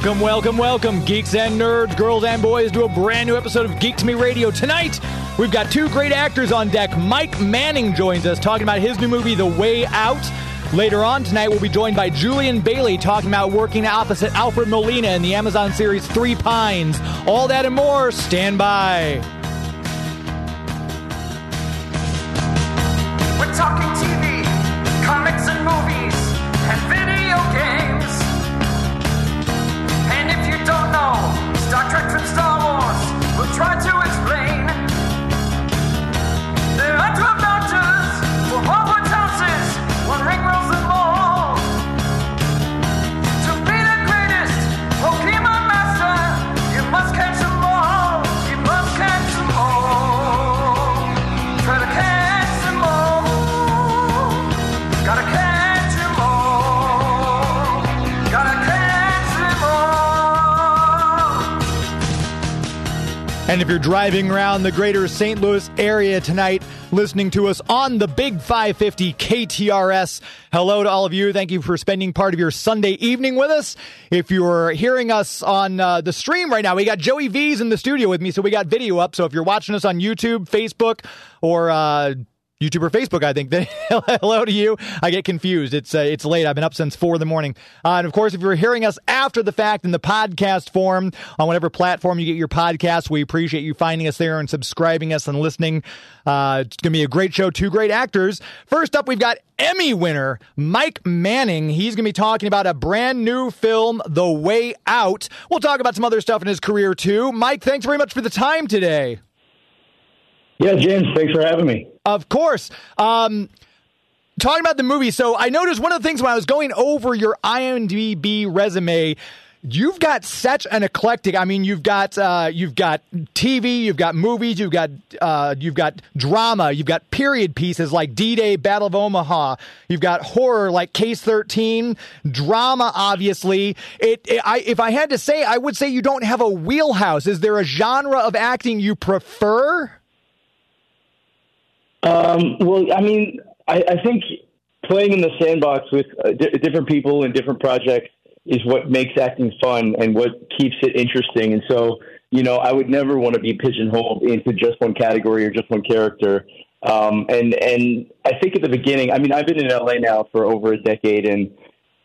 Welcome, welcome, welcome, geeks and nerds, girls and boys, to a brand new episode of Geek to Me Radio. Tonight, we've got two great actors on deck. Mike Manning joins us talking about his new movie, The Way Out. Later on tonight, we'll be joined by Julian Bailey talking about working opposite Alfred Molina in the Amazon series Three Pines. All that and more. Stand by. And if you're driving around the greater St. Louis area tonight, listening to us on the Big 550 KTRS, hello to all of you. Thank you for spending part of your Sunday evening with us. If you're hearing us on uh, the stream right now, we got Joey V's in the studio with me, so we got video up. So if you're watching us on YouTube, Facebook, or uh, YouTube or Facebook, I think. Hello to you. I get confused. It's uh, it's late. I've been up since four in the morning. Uh, and of course, if you're hearing us after the fact in the podcast form on whatever platform you get your podcast, we appreciate you finding us there and subscribing us and listening. Uh, it's gonna be a great show. Two great actors. First up, we've got Emmy winner Mike Manning. He's gonna be talking about a brand new film, The Way Out. We'll talk about some other stuff in his career too. Mike, thanks very much for the time today. Yeah, James, thanks for having me. Of course. Um, talking about the movie, so I noticed one of the things when I was going over your IMDb resume, you've got such an eclectic. I mean, you've got uh, you've got TV, you've got movies, you've got uh, you've got drama, you've got period pieces like D-Day, Battle of Omaha, you've got horror like Case Thirteen, drama. Obviously, it, it I, if I had to say, I would say you don't have a wheelhouse. Is there a genre of acting you prefer? Um, well, I mean, I, I think playing in the sandbox with uh, di- different people and different projects is what makes acting fun and what keeps it interesting. And so, you know, I would never want to be pigeonholed into just one category or just one character. Um, and and I think at the beginning, I mean, I've been in LA now for over a decade, and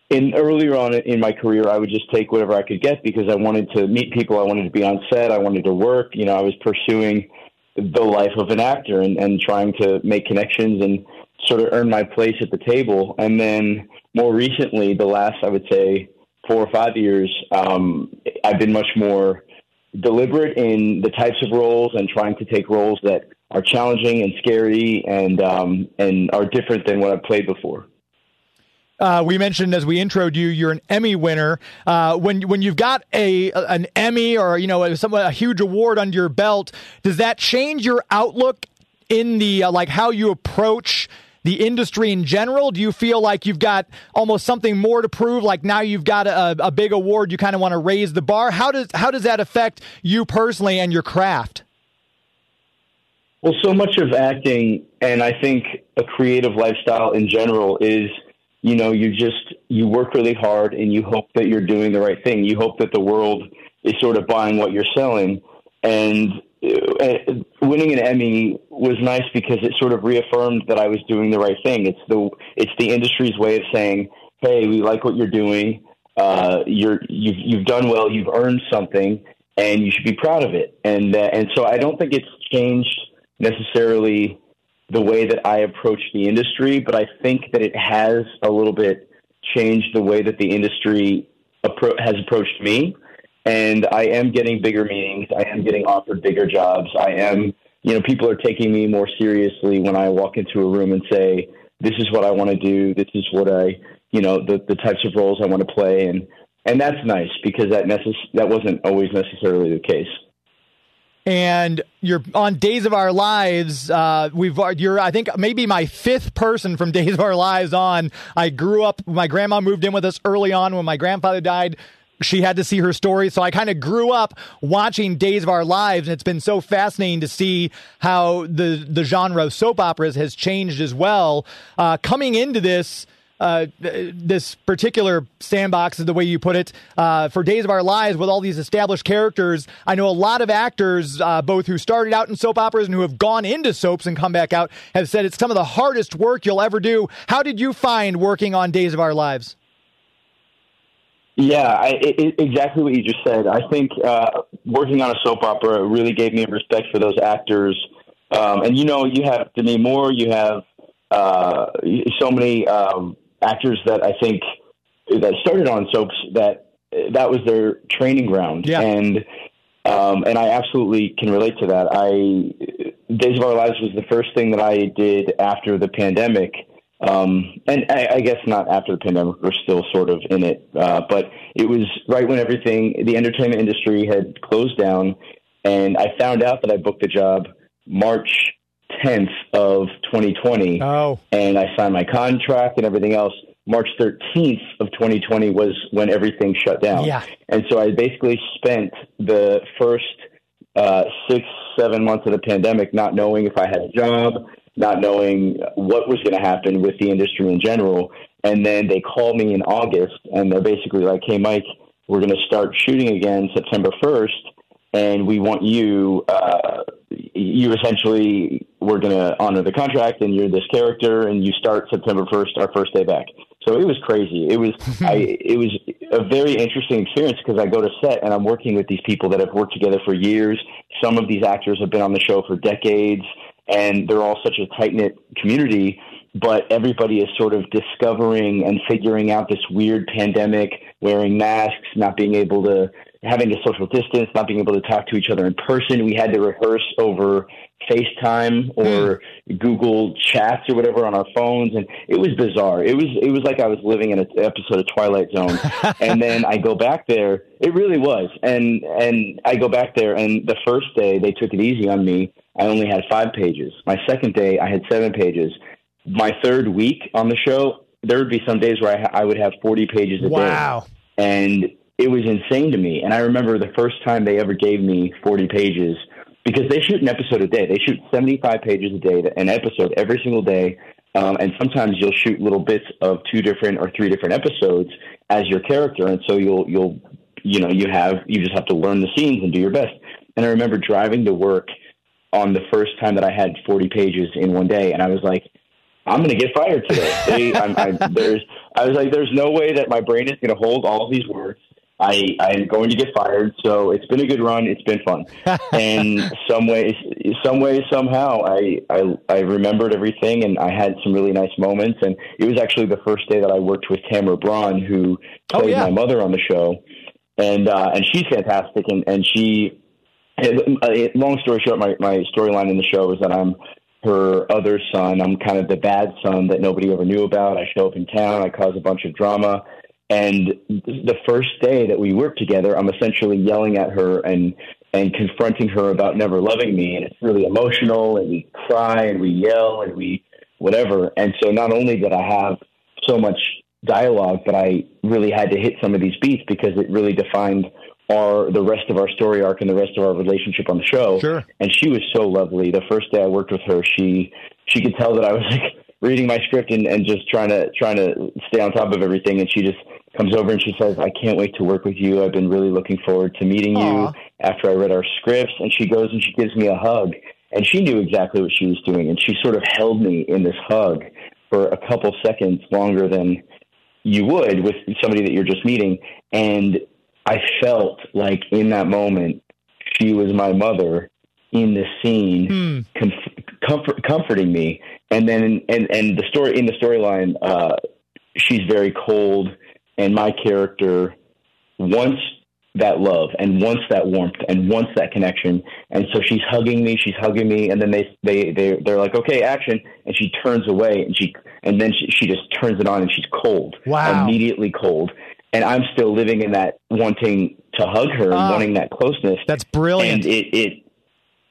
in earlier on in my career, I would just take whatever I could get because I wanted to meet people, I wanted to be on set, I wanted to work. You know, I was pursuing the life of an actor and, and trying to make connections and sort of earn my place at the table. And then more recently, the last, I would say, four or five years, um, I've been much more deliberate in the types of roles and trying to take roles that are challenging and scary and um, and are different than what I've played before. Uh, we mentioned as we introed you, you're an Emmy winner. Uh, when when you've got a an Emmy or you know a, some, a huge award under your belt, does that change your outlook in the uh, like how you approach the industry in general? Do you feel like you've got almost something more to prove? Like now you've got a, a big award, you kind of want to raise the bar. How does how does that affect you personally and your craft? Well, so much of acting, and I think a creative lifestyle in general, is you know you just you work really hard and you hope that you're doing the right thing. You hope that the world is sort of buying what you're selling, and uh, winning an Emmy was nice because it sort of reaffirmed that I was doing the right thing. It's the it's the industry's way of saying, "Hey, we like what you're doing. Uh, you're you've you've done well. You've earned something, and you should be proud of it." And uh, and so I don't think it's changed necessarily the way that I approach the industry, but I think that it has a little bit changed the way that the industry appro- has approached me and I am getting bigger meetings. I am getting offered bigger jobs. I am, you know, people are taking me more seriously when I walk into a room and say, "This is what I want to do. This is what I, you know, the the types of roles I want to play." And and that's nice because that necess- that wasn't always necessarily the case. And you're on Days of Our Lives. Uh, we've you're I think maybe my fifth person from Days of Our Lives on. I grew up. My grandma moved in with us early on when my grandfather died. She had to see her story, so I kind of grew up watching Days of Our Lives, and it's been so fascinating to see how the the genre of soap operas has changed as well. Uh, coming into this uh, this particular sandbox is the way you put it uh, for Days of Our Lives with all these established characters. I know a lot of actors, uh, both who started out in soap operas and who have gone into soaps and come back out, have said it's some of the hardest work you'll ever do. How did you find working on Days of Our Lives? Yeah, I, it, exactly what you just said. I think uh, working on a soap opera really gave me a respect for those actors. Um, and you know, you have Demi Moore, you have uh, so many um, actors that I think that started on soaps that that was their training ground. Yeah. And um, and I absolutely can relate to that. I Days of Our Lives was the first thing that I did after the pandemic. Um, and I, I guess not after the pandemic, we're still sort of in it. Uh, but it was right when everything, the entertainment industry had closed down. And I found out that I booked the job March 10th of 2020. Oh. And I signed my contract and everything else. March 13th of 2020 was when everything shut down. Yeah. And so I basically spent the first uh, six, seven months of the pandemic not knowing if I had a job, not knowing what was going to happen with the industry in general. And then they called me in August and they're basically like, hey, Mike, we're going to start shooting again September 1st. And we want you, uh, you essentially, we're going to honor the contract and you're this character and you start September 1st, our first day back. So it was crazy. It was I, it was a very interesting experience because I go to set and I'm working with these people that have worked together for years. Some of these actors have been on the show for decades, and they're all such a tight knit community. But everybody is sort of discovering and figuring out this weird pandemic, wearing masks, not being able to having a social distance, not being able to talk to each other in person. We had to rehearse over FaceTime or hmm. Google Chats or whatever on our phones, and it was bizarre. It was it was like I was living in an episode of Twilight Zone. and then I go back there. It really was, and and I go back there, and the first day they took it easy on me. I only had five pages. My second day, I had seven pages. My third week on the show, there would be some days where I, ha- I would have forty pages a day Wow. and it was insane to me. And I remember the first time they ever gave me 40 pages because they shoot an episode a day. They shoot 75 pages a day, an episode every single day. Um, and sometimes you'll shoot little bits of two different or three different episodes as your character. And so you'll, you'll, you know, you have, you just have to learn the scenes and do your best. And I remember driving to work on the first time that I had 40 pages in one day. And I was like, I'm going to get fired today. They, I'm, I, there's, I was like, there's no way that my brain is going to hold all these words. I, I'm going to get fired. So it's been a good run. It's been fun. and some ways, some ways, somehow, I, I, I remembered everything and I had some really nice moments. And it was actually the first day that I worked with Tamara Braun, who Oh, played yeah. my mother on the show. And, uh, and she's fantastic. And, and she, long story short, my, my storyline in the show is that I'm her other son. I'm kind of the bad son that nobody ever knew about. I show up in town, I cause a bunch of drama. And the first day that we worked together, I'm essentially yelling at her and and confronting her about never loving me. And it's really emotional, and we cry and we yell and we whatever. And so not only did I have so much dialogue, but I really had to hit some of these beats because it really defined our the rest of our story arc and the rest of our relationship on the show. Sure. And she was so lovely. The first day I worked with her, she she could tell that I was like reading my script and, and just trying to trying to stay on top of everything and she just comes over and she says, I can't wait to work with you. I've been really looking forward to meeting Aw. you after I read our scripts and she goes and she gives me a hug and she knew exactly what she was doing and she sort of held me in this hug for a couple seconds longer than you would with somebody that you're just meeting and I felt like in that moment she was my mother in the scene Hmm. comf- comfort, comforting me and then and and the story in the storyline uh she's very cold and my character wants that love and wants that warmth and wants that connection and so she's hugging me she's hugging me and then they they they they're like okay action and she turns away and she and then she, she just turns it on and she's cold Wow. immediately cold and i'm still living in that wanting to hug her and Ah. wanting that closeness That's brilliant. and it it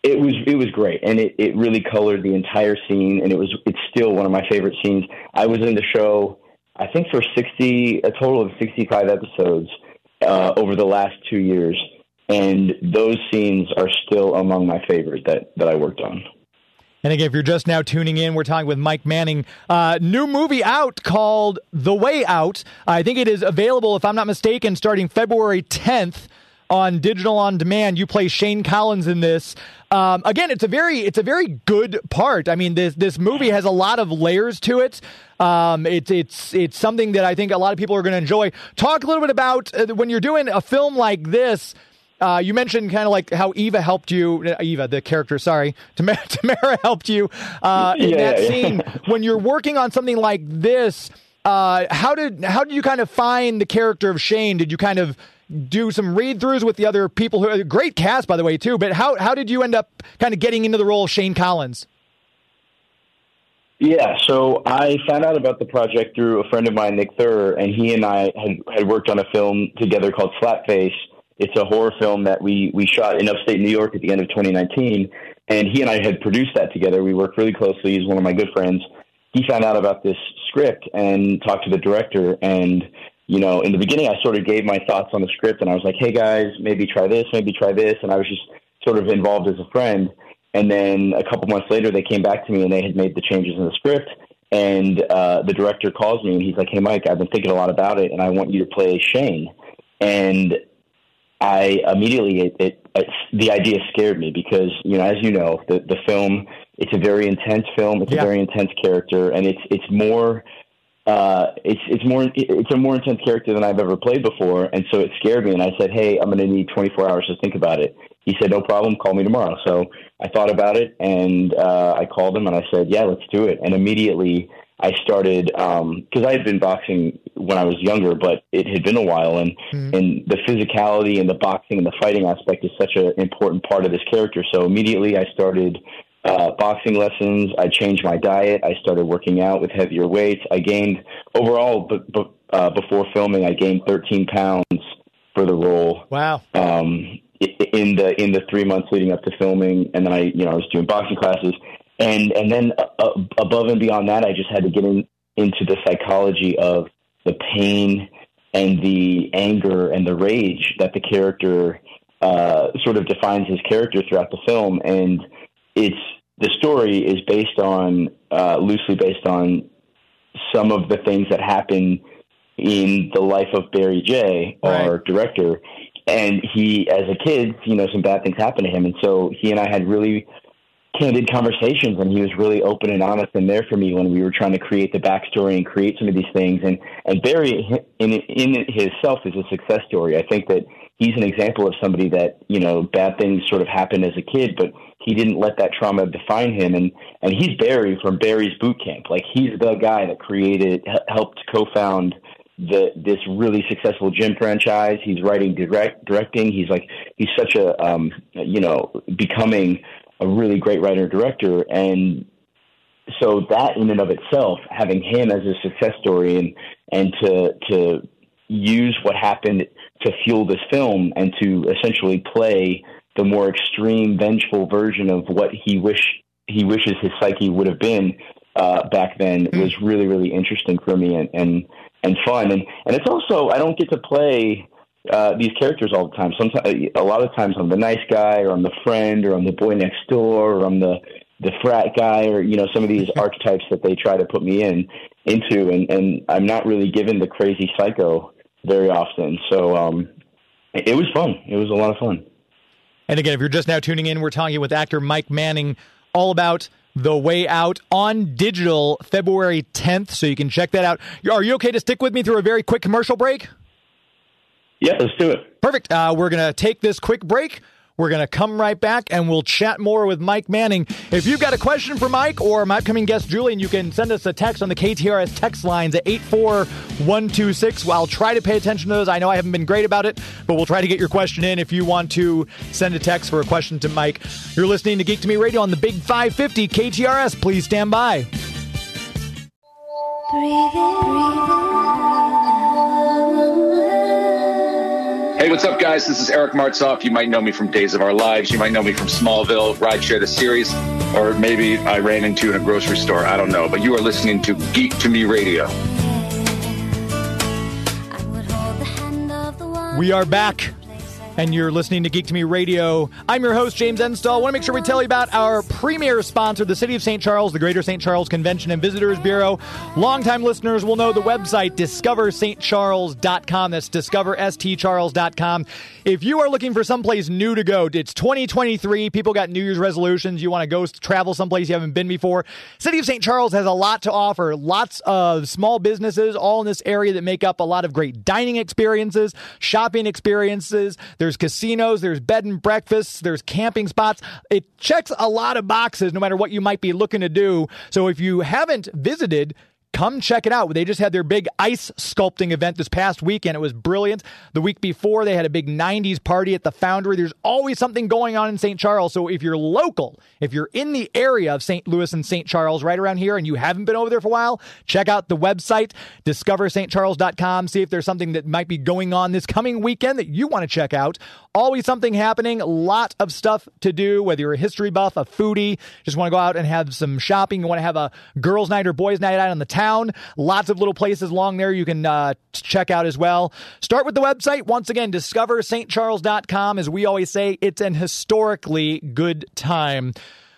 It was it was great, and it, it really colored the entire scene, and it was it's still one of my favorite scenes. I was in the show, I think for sixty a total of sixty five episodes uh, over the last two years, and those scenes are still among my favorite that that I worked on. And again, if you're just now tuning in, we're talking with Mike Manning. Uh, new movie out called The Way Out. I think it is available, if I'm not mistaken, starting February 10th on digital on demand. You play Shane Collins in this. Um, again, it's a very it's a very good part. I mean, this this movie has a lot of layers to it. Um, it's it's it's something that I think a lot of people are going to enjoy. Talk a little bit about uh, when you're doing a film like this. Uh, you mentioned kind of like how Eva helped you, uh, Eva, the character, sorry, Tamara, Tamara helped you uh, in Yeah, that yeah, scene. when you're working on something like this, uh, how did how did you kind of find the character of Shane? Did you kind of do some read throughs with the other people who great cast by the way too? But how how did you end up kind of getting into the role of Shane Collins? Yeah, so I found out about the project through a friend of mine, Nick Thurr, and he and I had, had worked on a film together called Slapface. It's a horror film that we, we shot in upstate New York at the end of 2019, and he and I had produced that together. We worked really closely. He's one of my good friends. He found out about this script and talked to the director. And, you know, in the beginning, I sort of gave my thoughts on the script, and I was like, hey, guys, maybe try this, maybe try this. And I was just sort of involved as a friend. And then a couple months later, they came back to me and they had made the changes in the script. And uh, the director calls me and he's like, "Hey, Mike, I've been thinking a lot about it, and I want you to play Shane." And I immediately it, it, it the idea scared me because you know, as you know, the the film it's a very intense film. It's Yeah. a very intense character, and it's it's more uh, it's it's more it's a more intense character than I've ever played before, and so it scared me. And I said, "Hey, I'm going to need 24 hours to think about it." He said, "No problem. Call me tomorrow." So I thought about it, and uh, I called him, and I said, "Yeah, let's do it." And immediately I started because I had been boxing when I was younger, but it had been a while, and and the physicality and the boxing and the fighting aspect is such an important part of this character. So immediately I started uh, boxing lessons. I changed my diet. I started working out with heavier weights. I gained overall, but, but uh, before filming, I gained 13 pounds for the role Wow. um, in the in the three months leading up to filming, and then I you know I was doing boxing classes, and and then uh, above and beyond that, I just had to get in, into the psychology of the pain and the anger and the rage that the character uh, sort of defines his character throughout the film, and it's the story is based on uh, loosely based on some of the things that happen in the life of Barry Jay, our Right. director. And he, as a kid, you know, some bad things happened to him. And so he and I had really candid conversations, and he was really open and honest and there for me when we were trying to create the backstory and create some of these things. And, and Barry, in, in himself, is a success story. I think that he's an example of somebody that, you know, bad things sort of happened as a kid, but he didn't let that trauma define him. And, and he's Barry from Barry's Bootcamp. Like, he's the guy that created, helped co found the this really successful gym franchise. He's writing, direct, directing. He's like he's such a um, you know becoming a really great writer director, and so that in and of itself, having him as a success story and and to to use what happened to fuel this film and to essentially play the more extreme, vengeful version of what he wish he wishes his psyche would have been uh, back then was really really interesting for me and and and fun and and it's also I don't get to play uh, these characters all the time. Sometimes a lot of times I'm the nice guy or I'm the friend or I'm the boy next door or I'm the the frat guy or you know some of these archetypes that they try to put me in into and and I'm not really given the crazy psycho very often. So um it was fun. It was a lot of fun. And again, if you're just now tuning in, we're talking with actor Mike Manning all about The Way Out on digital February 10th, so you can check that out. Are you okay to stick with me through a very quick commercial break? Yeah, let's do it. Perfect. Uh, we're going to take this quick break. We're going to come right back and we'll chat more with Mike Manning. If you've got a question for Mike or my upcoming guest, Julian, you can send us a text on the KTRS text lines at 84126. Well, I'll try to pay attention to those. I know I haven't been great about it, but we'll try to get your question in if you want to send a text for a question to Mike. You're listening to Geek to Me Radio on the Big 550 KTRS. Please stand by. Breathe in, breathe Hey what's up, guys? This is Eric Martsolf. You might know me from Days of Our Lives. You might know me from Smallville, Rideshare the series, or maybe I ran into in a grocery store. I don't know. But you are listening to Geek to Me Radio. We are back and you're listening to Geek to Me Radio. I'm your host, James Enstall. Want to make sure we tell you about our premier sponsor, the City of St. Charles, the Greater St. Charles Convention and Visitors Bureau. Longtime listeners will know the website, discoverstcharles.com. That's discoverstcharles.com. If you are looking for someplace new to go, it's 2023. People got New Year's resolutions. You want to go travel someplace you haven't been before. City of St. Charles has a lot to offer. Lots of small businesses all in this area that make up a lot of great dining experiences, shopping experiences. There's casinos, there's bed and breakfasts, there's camping spots. It checks a lot of boxes no matter what you might be looking to do. So if you haven't visited, Come check it out. They just had their big ice sculpting event this past weekend. It was brilliant. The week before, they had a big 90s party at the Foundry. There's always something going on in St. Charles. So if you're local, if you're in the area of St. Louis and St. Charles, right around here, and you haven't been over there for a while, check out the website, discoverstcharles.com. See if there's something that might be going on this coming weekend that you want to check out. Always something happening, a lot of stuff to do, whether you're a history buff, a foodie, just want to go out and have some shopping, you want to have a girls' night or boys' night out on the town. Lots of little places along there you can uh, check out as well. Start with the website. Once again, discoverstcharles.com. As we always say, it's an historically good time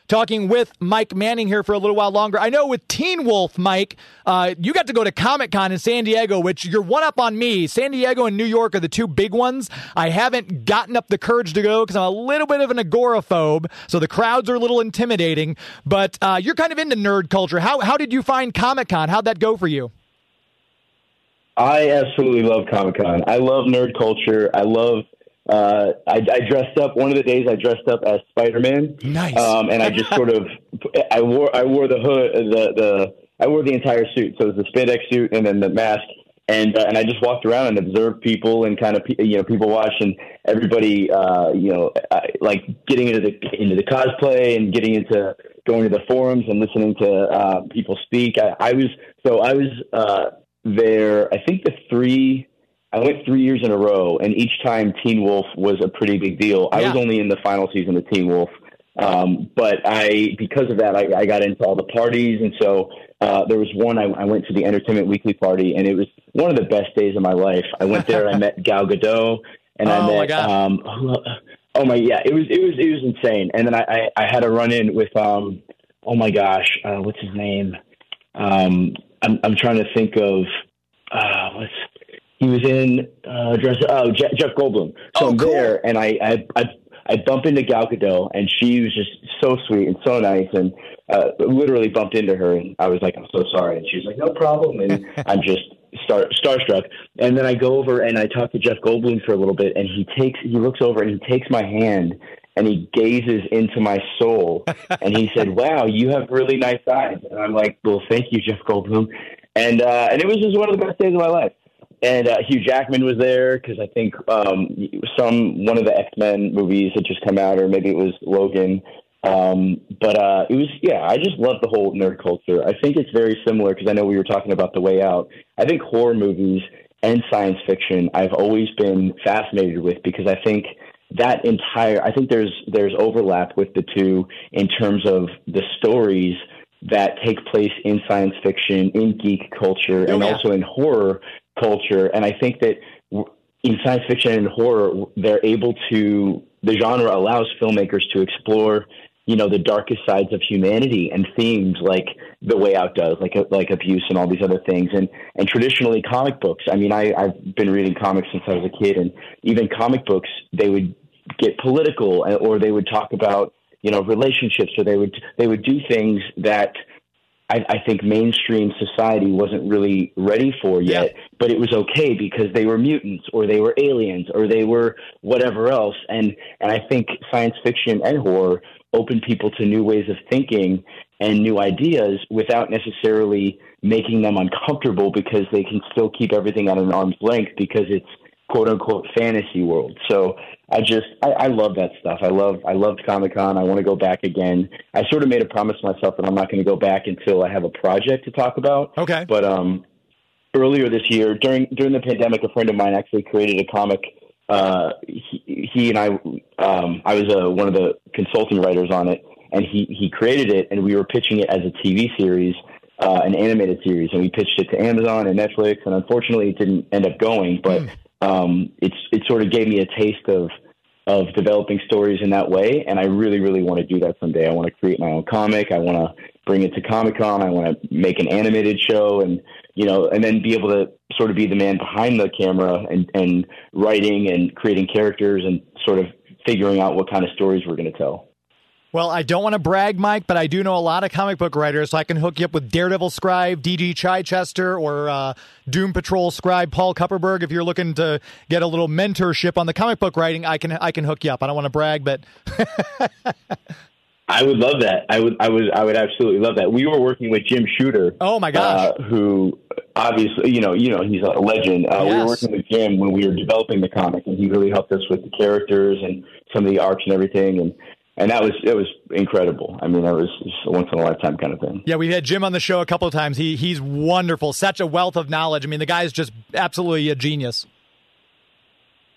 talking with Mike Manning here for a little while longer. I know with Teen Wolf, Mike, uh, you got to go to Comic Con in San Diego, which you're one up on me. San Diego and New York are the two big ones. I haven't gotten up the courage to go because I'm a little bit of an agoraphobe, so the crowds are a little intimidating. But uh, you're kind of into nerd culture. How how did you find Comic Con? How'd that go for you? I absolutely love Comic Con. I love nerd culture. I love uh, I, I, dressed up one of the days. I dressed up as Spider Man. Nice. Um, and I just sort of I wore I wore the hood the the I wore the entire suit. So it was the spandex suit and then the mask. And uh, and I just walked around and observed people and kind of you know people watching everybody uh, you know like getting into the into the cosplay and getting into going to the forums and listening to uh, people speak. I, I was so I was uh, there. I think the three I went three years in a row, and each time Teen Wolf was a pretty big deal. Yeah. I was only in the final season of Teen Wolf, um, but I because of that I, I got into all the parties, and so uh, there was one I, I went to the Entertainment Weekly party, and it was one of the best days of my life. I went there, I met Gal Gadot, and oh, I met um, oh my yeah, it was it was it was insane. And then I I, I had a run in with um oh my gosh, uh, what's his name? Um, I'm I'm trying to think of uh, what's he was in uh, dress. Oh, Je- Jeff Goldblum. So oh, I'm cool. there, and I, I I I bump into Gal Gadot, and she was just so sweet and so nice, and uh, literally bumped into her, and I was like, I'm so sorry, and she's like, no problem, and I'm just star starstruck. And then I go over and I talk to Jeff Goldblum for a little bit, and he takes he looks over and he takes my hand and he gazes into my soul, and he said, "Wow, you have really nice eyes." And I'm like, "Well, thank you, Jeff Goldblum," and uh, and it was just one of the best days of my life and uh, Hugh Jackman was there because I think um, some one of the X Men movies had just come out, or maybe it was Logan. Um, but uh, it was yeah, I just love the whole nerd culture. I think it's very similar because I know we were talking about the way out. I think horror movies and science fiction I've always been fascinated with because I think that entire I think there's there's overlap with the two in terms of the stories that take place in science fiction, in geek culture, and oh, yeah. also in horror culture. And I think that in science fiction and horror, they're able to, the genre allows filmmakers to explore, you know, the darkest sides of humanity and themes like The Way Out does, like like abuse and all these other things. And and traditionally, comic books. I mean, I, I've been reading comics since I was a kid, and even comic books, they would get political, or they would talk about you know relationships, or they would they would do things that I, I, think mainstream society wasn't really ready for yet, yeah. but it was okay because they were mutants or they were aliens or they were whatever else. And, and I think science fiction and horror open people to new ways of thinking and new ideas without necessarily making them uncomfortable because they can still keep everything at an arm's length because it's quote unquote fantasy world. So I just I, I love that stuff. I love I loved Comic Con. I want to go back again. I sort of made a promise to myself that I'm not going to go back until I have a project to talk about. Okay. But um, earlier this year during during the pandemic, a friend of mine actually created a comic uh, he, he and I, um, I was uh, one of the consulting writers on it, and he he created it, and we were pitching it as a TV series, uh, an animated series, and we pitched it to Amazon and Netflix, and unfortunately, it didn't end up going, but. Mm. Um, it's it sort of gave me a taste of of developing stories in that way. And I really, really want to do that someday. I want to create my own comic. I want to bring it to Comic Con. I want to make an animated show and, you know, and then be able to sort of be the man behind the camera and, and writing and creating characters and sort of figuring out what kind of stories we're going to tell. Well, I don't want to brag, Mike, but I do know a lot of comic book writers, so I can hook you up with Daredevil scribe D.G. Chichester or uh, Doom Patrol scribe Paul Kupperberg. If you're looking to get a little mentorship on the comic book writing, I can I can hook you up. I don't want to brag, but I would love that. I would I would I would absolutely love that. We were working with Jim Shooter. Oh my gosh. Uh, who obviously you know you know he's a legend. Uh, yes. We were working with Jim when we were developing the comic, and he really helped us with the characters and some of the arcs and everything. And and that was it was incredible. I mean, that was just a once in a lifetime kind of thing. Yeah, we've had Jim on the show a couple of times. He he's wonderful, such a wealth of knowledge. I mean, the guy's just absolutely a genius.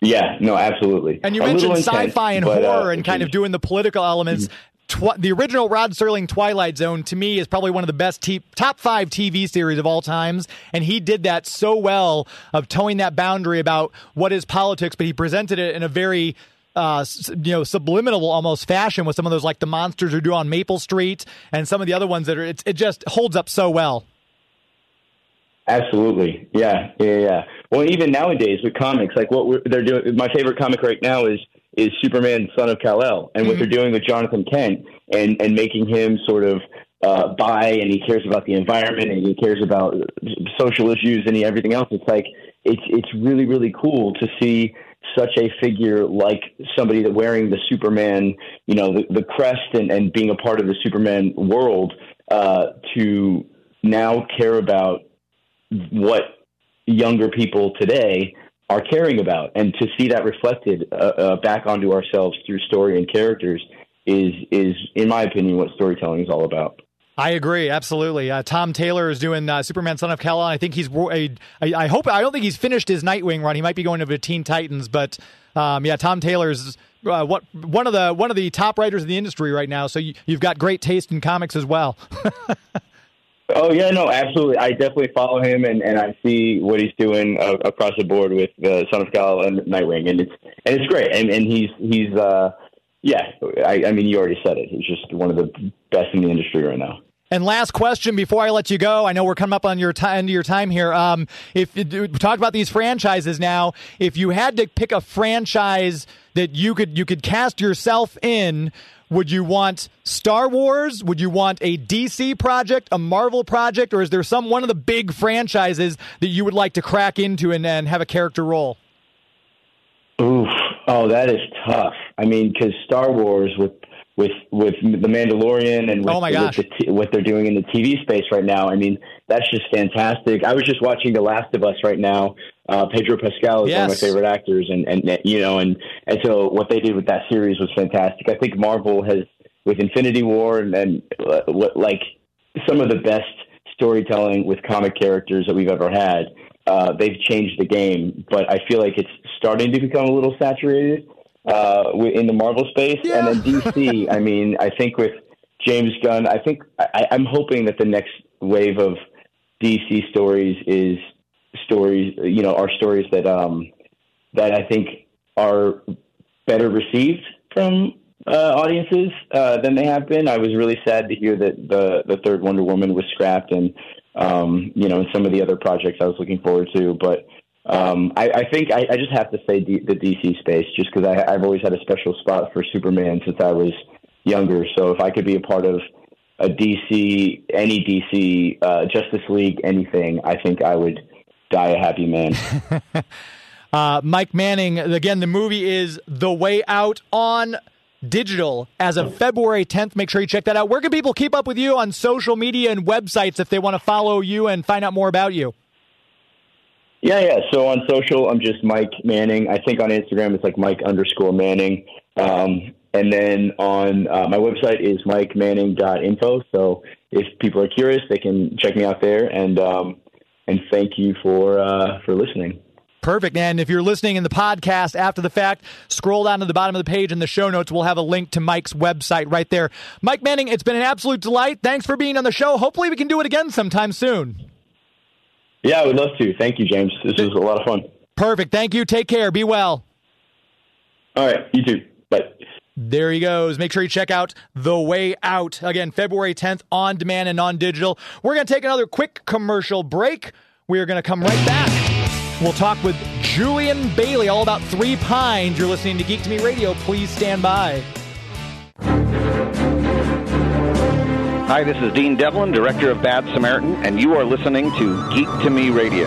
Yeah, no, absolutely. And you A mentioned intense, sci-fi and but, uh, horror and kind of doing the political elements. Twi- the original Rod Serling Twilight Zone to me is probably one of the best t- top five TV series of all times, and he did that so well of towing that boundary about what is politics, but he presented it in a very uh, you know, subliminal almost fashion with some of those like the monsters who do on Maple Street and some of the other ones that are. It's, it just holds up so well. Absolutely, yeah, yeah, yeah. Well, even nowadays with comics, like what we're, they're doing. My favorite comic right now is is Superman, Son of Kal El, and what they're doing with Jonathan Kent and and making him sort of uh, buy, and he cares about the environment, and he cares about social issues, and he, everything else. It's like it's it's really really cool to see such a figure like somebody that wearing the Superman, you know, the, the crest and, and being a part of the Superman world, uh, to now care about what younger people today are caring about, and to see that reflected uh, uh, back onto ourselves through story and characters is is, in my opinion, what storytelling is all about. I agree, absolutely. Uh, Tom Taylor is doing uh, Superman: Son of Kal-El. I think he's. a- I I hope. I don't think he's finished his Nightwing run. He might be going to the Teen Titans, but um, yeah, Tom Taylor's uh, what one of the one of the top writers in the industry right now. So you, you've got great taste in comics as well. Oh yeah, no, absolutely. I definitely follow him, and, and I see what he's doing uh, across the board with the Son of Kal and Nightwing, and it's and it's great. And and he's he's uh, yeah. I, I mean, you already said it. He's just one of the best in the industry right now. And last question before I let you go, I know we're coming up on your ti end of your time here. Um, if we talk about these franchises now, if you had to pick a franchise that you could you could cast yourself in, would you want Star Wars? Would you want a DC project, a Marvel project, or is there some one of the big franchises that you would like to crack into and, and have a character role? Oof. Oh, that is tough. I mean, because Star Wars with with with the Mandalorian and with, Oh, my with the t- what they're doing in the TV space right now. I mean, that's just fantastic. I was just watching The Last of Us right now. Uh, Pedro Pascal is one of my favorite actors, and and you know, and and so what they did with that series was fantastic. I think Marvel has with Infinity War and, and uh, what like some of the best storytelling with comic characters that we've ever had. Uh, they've changed the game, but I feel like it's starting to become a little saturated uh, in the Marvel space. And then DC, I mean, I think with James Gunn, I think I, I'm hoping that the next wave of DC stories is stories, you know, are stories that um, that I think are better received from uh, audiences uh, than they have been. I was really sad to hear that the the third Wonder Woman was scrapped, and um, you know, and some of the other projects I was looking forward to. But um, I, I think I, I just have to say D, the DC space, just because I've always had a special spot for Superman since I was younger. So if I could be a part of a DC, any DC, uh, Justice League, anything, I think I would die a happy man. Uh, Mike Manning, again, the movie is The Way Out on digital as of February 10th. Make sure you check that out. Where can people keep up with you on social media and websites if they want to follow you and find out more about you? Yeah, yeah. So on social, I'm just Mike Manning. I think on Instagram, it's like Mike underscore Manning. Um, and then on uh, my website is mikemanning.info. So if people are curious, they can check me out there. And um, and thank you for uh, for listening. Perfect. And if you're listening in the podcast after the fact, scroll down to the bottom of the page in the show notes. We'll have a link to Mike's website right there. Mike Manning, it's been an absolute delight. Thanks for being on the show. Hopefully, we can do it again sometime soon. Yeah, I would love to. Thank you, James. This was a lot of fun. Perfect. Thank you. Take care. Be well. All right. You too. Bye. There he goes. Make sure you check out The Way Out. Again, February 10th on demand and on digital. We're going to take another quick commercial break. We are going to come right back. We'll talk with Julian Bailey all about Three Pines. You're listening to Geek to Me Radio. Please stand by. Hi, this is Dean Devlin, director of Bad Samaritan, and you are listening to Geek to Me Radio.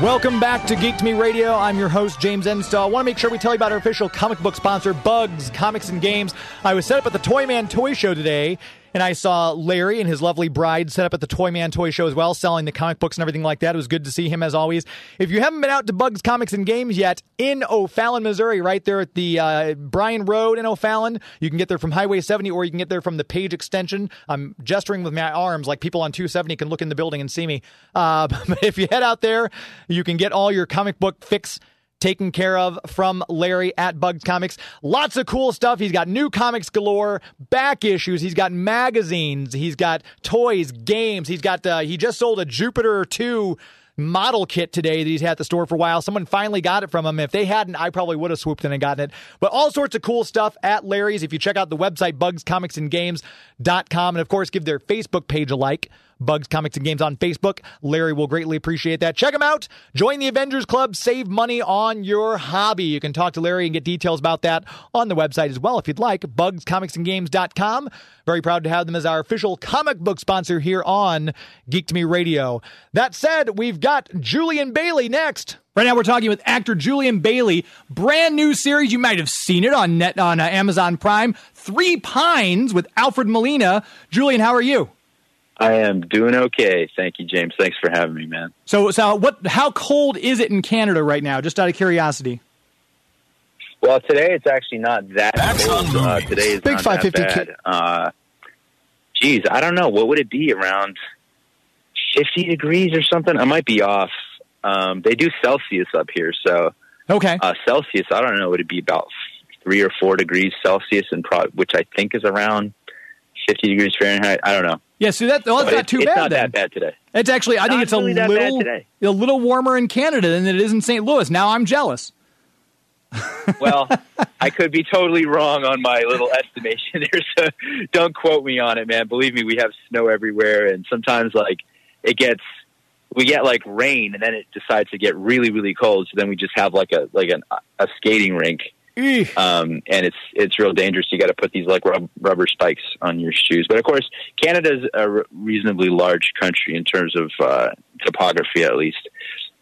Welcome back to Geek to Me Radio. I'm your host, James Enstall. I want to make sure we tell you about our official comic book sponsor, Bug's Comics and Games. I was set up at the Toy Man Toy Show today, and I saw Larry and his lovely bride set up at the Toy Man Toy Show as well, selling the comic books and everything like that. It was good to see him as always. If you haven't been out to Bug's Comics and Games yet, in O'Fallon, Missouri, right there at the uh, Bryan Road in O'Fallon, you can get there from Highway 70 or you can get there from the Page Extension. I'm gesturing with my arms like people on 270 can look in the building and see me. Uh, but if you head out there, you can get all your comic book fix taken care of from Larry at Bug's Comics. Lots of cool stuff. He's got new comics galore, back issues. He's got magazines. He's got toys, games. He's got, uh, he just sold a Jupiter 2 model kit today that he's had at the store for a while. Someone finally got it from him. If they hadn't, I probably would have swooped in and gotten it. But all sorts of cool stuff at Larry's. If you check out the website, bugscomicsandgames.com, and of course, give their Facebook page a like. Bug's Comics and Games on Facebook. Larry will greatly appreciate that. Check him out. Join the Avengers Club. Save money on your hobby. You can talk to Larry and get details about that on the website as well if you'd like. BugsComicsandGames.com. Very proud to have them as our official comic book sponsor here on Geek to Me Radio. That said, we've got Julian Bailey next. Right now, we're talking with actor Julian Bailey. Brand new series. You might have seen it on net on uh, Amazon Prime. Three Pines with Alfred Molina. Julian, how are you? I am doing okay. Thank you, James. Thanks for having me, man. So, so what? How cold is it in Canada right now? Just out of curiosity. Well, today it's actually not that cold. Uh, today is Big not 550 that bad. Uh, geez, I don't know. What would it be? Around fifty degrees or something? I might be off. Um, they do Celsius up here, so Okay. uh, Celsius. I don't know. Would it be about three or four degrees Celsius, and pro- which I think is around fifty degrees Fahrenheit. I don't know. yeah. So that well, that's But not too it's bad not then. that bad today. It's actually I think Not it's a really bad little today. a little warmer in Canada than it is in St. Louis. Now I'm jealous. Well, I could be totally wrong on my little estimation there, so don't quote me on it, man. Believe me, we have snow everywhere, and sometimes like it gets we get like rain, and then it decides to get really, really cold. So then we just have like a like an, a skating rink. Um, and it's it's real dangerous. You got to put these like rub, rubber spikes on your shoes. But of course, Canada's a reasonably large country in terms of uh, topography, at least.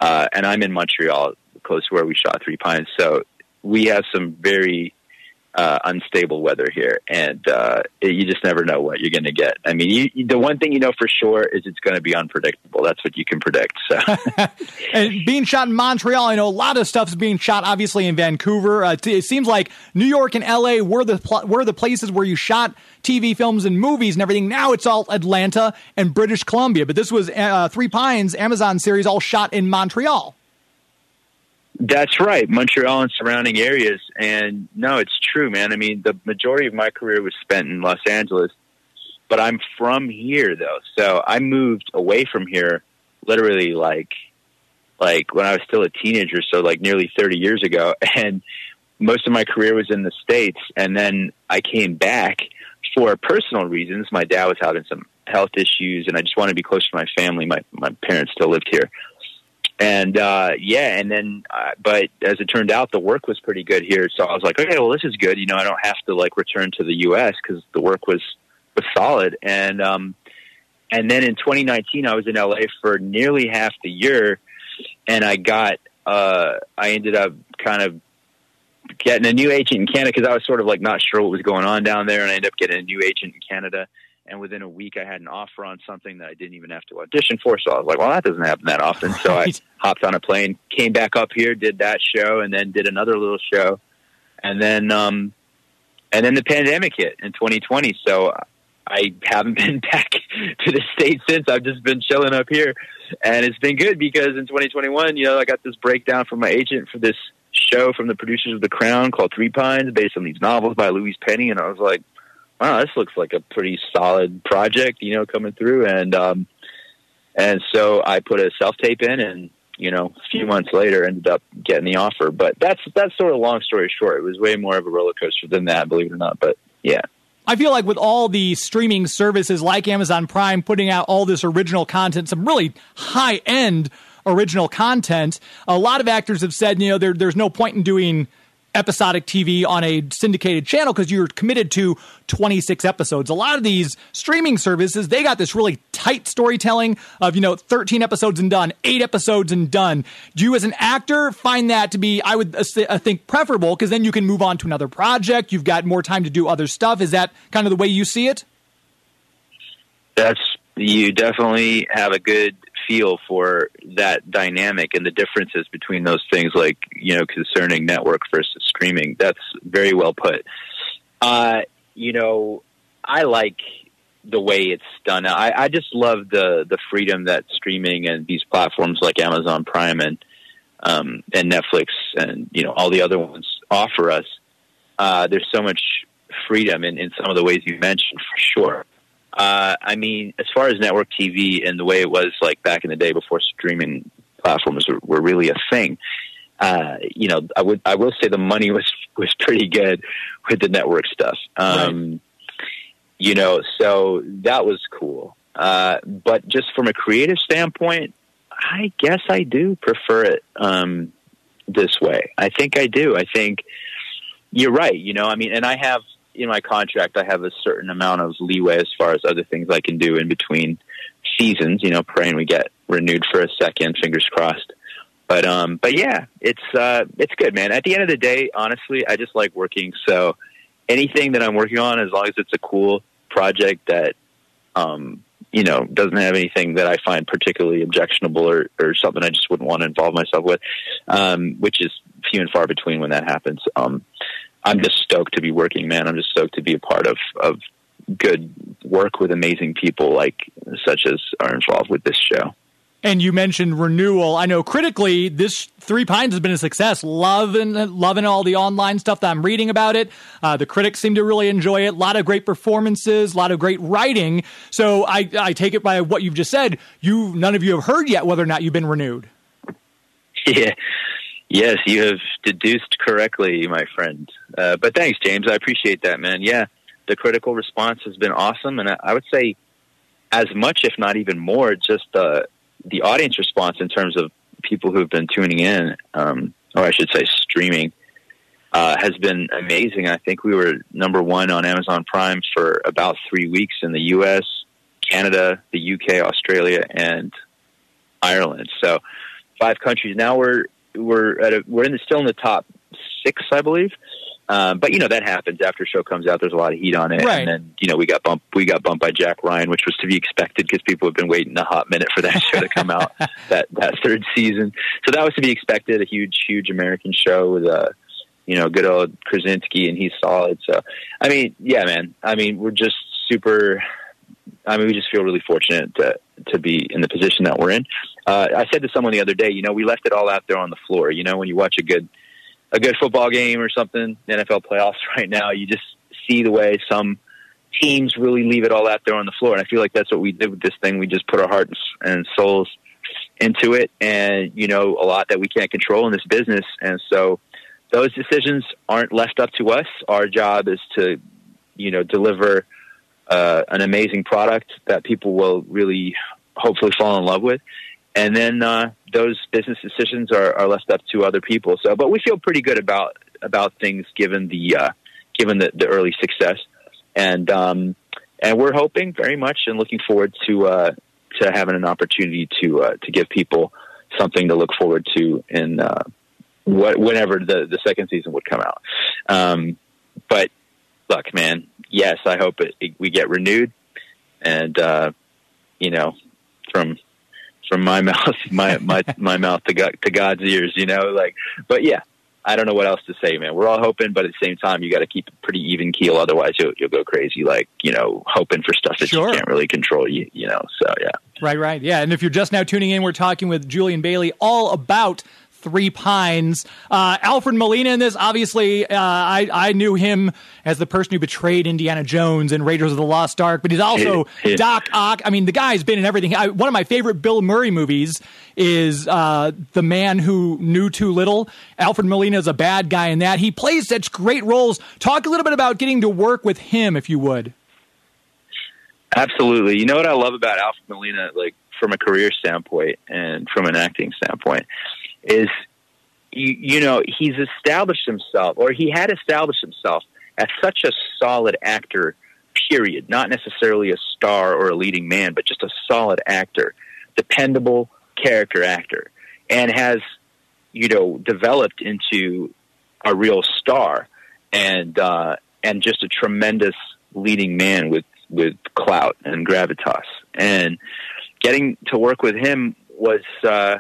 Uh, and I'm in Montreal, close to where we shot Three Pines, so we have some very uh, unstable weather here, and uh, it, you just never know what you're going to get. I mean, you, you- the one thing you know for sure is it's going to be unpredictable. That's what you can predict. So. and being shot in Montreal, I know a lot of stuff is being shot obviously in Vancouver. Uh, t- it seems like New York and LA were the pl- were the places where you shot TV films and movies and everything. Now it's all Atlanta and British Columbia. But this was uh, Three Pines Amazon series all shot in Montreal. That's right, Montreal and surrounding areas. And no, it's true, man. I mean, the majority of my career was spent in Los Angeles, but I'm from here though. So I moved away from here literally like like when I was still a teenager, so like nearly 30 years ago, and most of my career was in the states and then I came back for personal reasons. My dad was having some health issues and I just wanted to be close to my family. My my parents still lived here and uh yeah and then uh, but as it turned out the work was pretty good here. So i was like okay well this is good. You know i don't have to like return to the us because the work was was solid. And um and then in 2019 i was in la for nearly half the year and i got uh i ended up kind of getting a new agent in canada because i was sort of like not sure what was going on down there and i ended up getting a new agent in canada and within a week I had an offer on something that I didn't even have to audition for. So I was like, well, that doesn't happen that often. So I hopped on a plane, came back up here, did that show, and then did another little show, and then um, and then the pandemic hit in 2020. So I haven't been back to the state since. I've just been chilling up here, and it's been good because in 2021, you know, I got this breakdown from my agent for this show from the producers of The Crown called Three Pines, based on these novels by Louise Penny, and I was like, wow, this looks like a pretty solid project, you know, coming through, and um, and so I put a self tape in, and you know, a few months later, ended up getting the offer. But that's that's sort of long story short. It was way more of a roller coaster than that, believe it or not. But yeah. I feel like with all the streaming services like Amazon Prime putting out all this original content, some really high end original content, a lot of actors have said, you know, there, there's no point in doing episodic TV on a syndicated channel because you're committed to 26 episodes. A lot of these streaming services, they got this really tight storytelling of, you know, 13 episodes and done, eight episodes and done. Do you as an actor find that to be, I would uh, think preferable because then you can move on to another project. You've got more time to do other stuff. Is that kind of the way you see it? That's, you definitely have a good feel for that dynamic and the differences between those things, like you know, concerning network versus streaming. That's very well put. Uh, you know, I like the way it's done. I, I just love the the freedom that streaming and these platforms like Amazon Prime and um, and Netflix and you know all the other ones offer us. Uh, there's so much freedom in, in some of the ways you mentioned, for sure. Uh, I mean, as far as network TV and the way it was like back in the day before streaming platforms were, were really a thing, uh, you know, I would I will say the money was was pretty good with the network stuff. Um, right. You know, so that was cool. Uh, but just from a creative standpoint, I guess I do prefer it um, this way. I think I do. I think you're right. You know, I mean, and I have in my contract, I have a certain amount of leeway as far as other things I can do in between seasons. You know, praying we get renewed for a second. Fingers crossed. But um, but yeah, it's uh, it's good, man. At the end of the day, honestly, I just like working. So anything that I'm working on, as long as it's a cool project that um, you know doesn't have anything that I find particularly objectionable or, or something I just wouldn't want to involve myself with, um, which is few and far between when that happens. Um, I'm just stoked to be working, man. I'm just stoked to be a part of of good work with amazing people like such as are involved with this show. And you mentioned renewal. I know critically, this Three Pines has been a success. Loving, loving all the online stuff that I'm reading about it. Uh, the critics seem to really enjoy it. A lot of great performances, a lot of great writing. So I, I take it by what you've just said. You, none of you have heard yet whether or not you've been renewed. Yeah, Yes, you have deduced correctly, my friend. Uh, but thanks, James. I appreciate that, man. Yeah, the critical response has been awesome, and I, I would say as much, if not even more, just uh, the audience response in terms of people who've been tuning in, um, or I should say, streaming, uh, has been amazing. I think we were number one on Amazon Prime for about three weeks in the U.S., Canada, the UK, Australia, and Ireland. So five countries. Now we're we're at a, we're in the, still in the top six, I believe. Um, but you know that happens after a show comes out. There's a lot of heat on it, right. and then you know we got bumped. We got bumped by Jack Ryan, which was to be expected because people have been waiting a hot minute for that show to come out. that that third season, so that was to be expected. A huge, huge American show with a uh, you know good old Krasinski, and he's solid. So I mean, yeah, man. I mean, we're just super. I mean, we just feel really fortunate to to be in the position that we're in. Uh, I said to someone the other day, you know, we left it all out there on the floor. You know, when you watch a good a good football game or something, NFL playoffs right now, you just see the way some teams really leave it all out there on the floor. And I feel like that's what we did with this thing. We just put our hearts and souls into it, and you know, a lot that we can't control in this business. And so, those decisions aren't left up to us. Our job is to, you know, deliver uh, an amazing product that people will really hopefully fall in love with. And then uh, those business decisions are, are left up to other people. So, but we feel pretty good about about things given the uh, given the, the early success, and um, and we're hoping very much and looking forward to uh, to having an opportunity to uh, to give people something to look forward to in uh, what, whenever the the second season would come out. Um, but look, man, yes, I hope it, it, we get renewed, and uh, you know, from from my mouth, my my my mouth to God, to God's ears, you know, like. But yeah, I don't know what else to say, man. We're all hoping, but at the same time, you got to keep a pretty even keel. Otherwise, you'll, you'll go crazy, like you know, hoping for stuff that Sure. you can't really control. You, you know, so yeah. Right, right. Yeah. And if you're just now tuning in, we're talking with Julian Bailey all about Three Pines. Uh, Alfred Molina in this, obviously, uh, I, I knew him as the person who betrayed Indiana Jones in Raiders of the Lost Ark, but he's also Doc Ock. I mean, the guy's been in everything. I, one of my favorite Bill Murray movies is uh, The Man Who Knew Too Little. Alfred Molina is a bad guy in that. He plays such great roles. Talk a little bit about getting to work with him, if you would. Absolutely. You know what I love about Alfred Molina, like from a career standpoint and from an acting standpoint, is you, you know he's established himself, or he had established himself as such a solid actor. Period. Not necessarily a star or a leading man, but just a solid actor, dependable character actor, and has you know developed into a real star and uh, and just a tremendous leading man with with clout and gravitas. And getting to work with him was uh,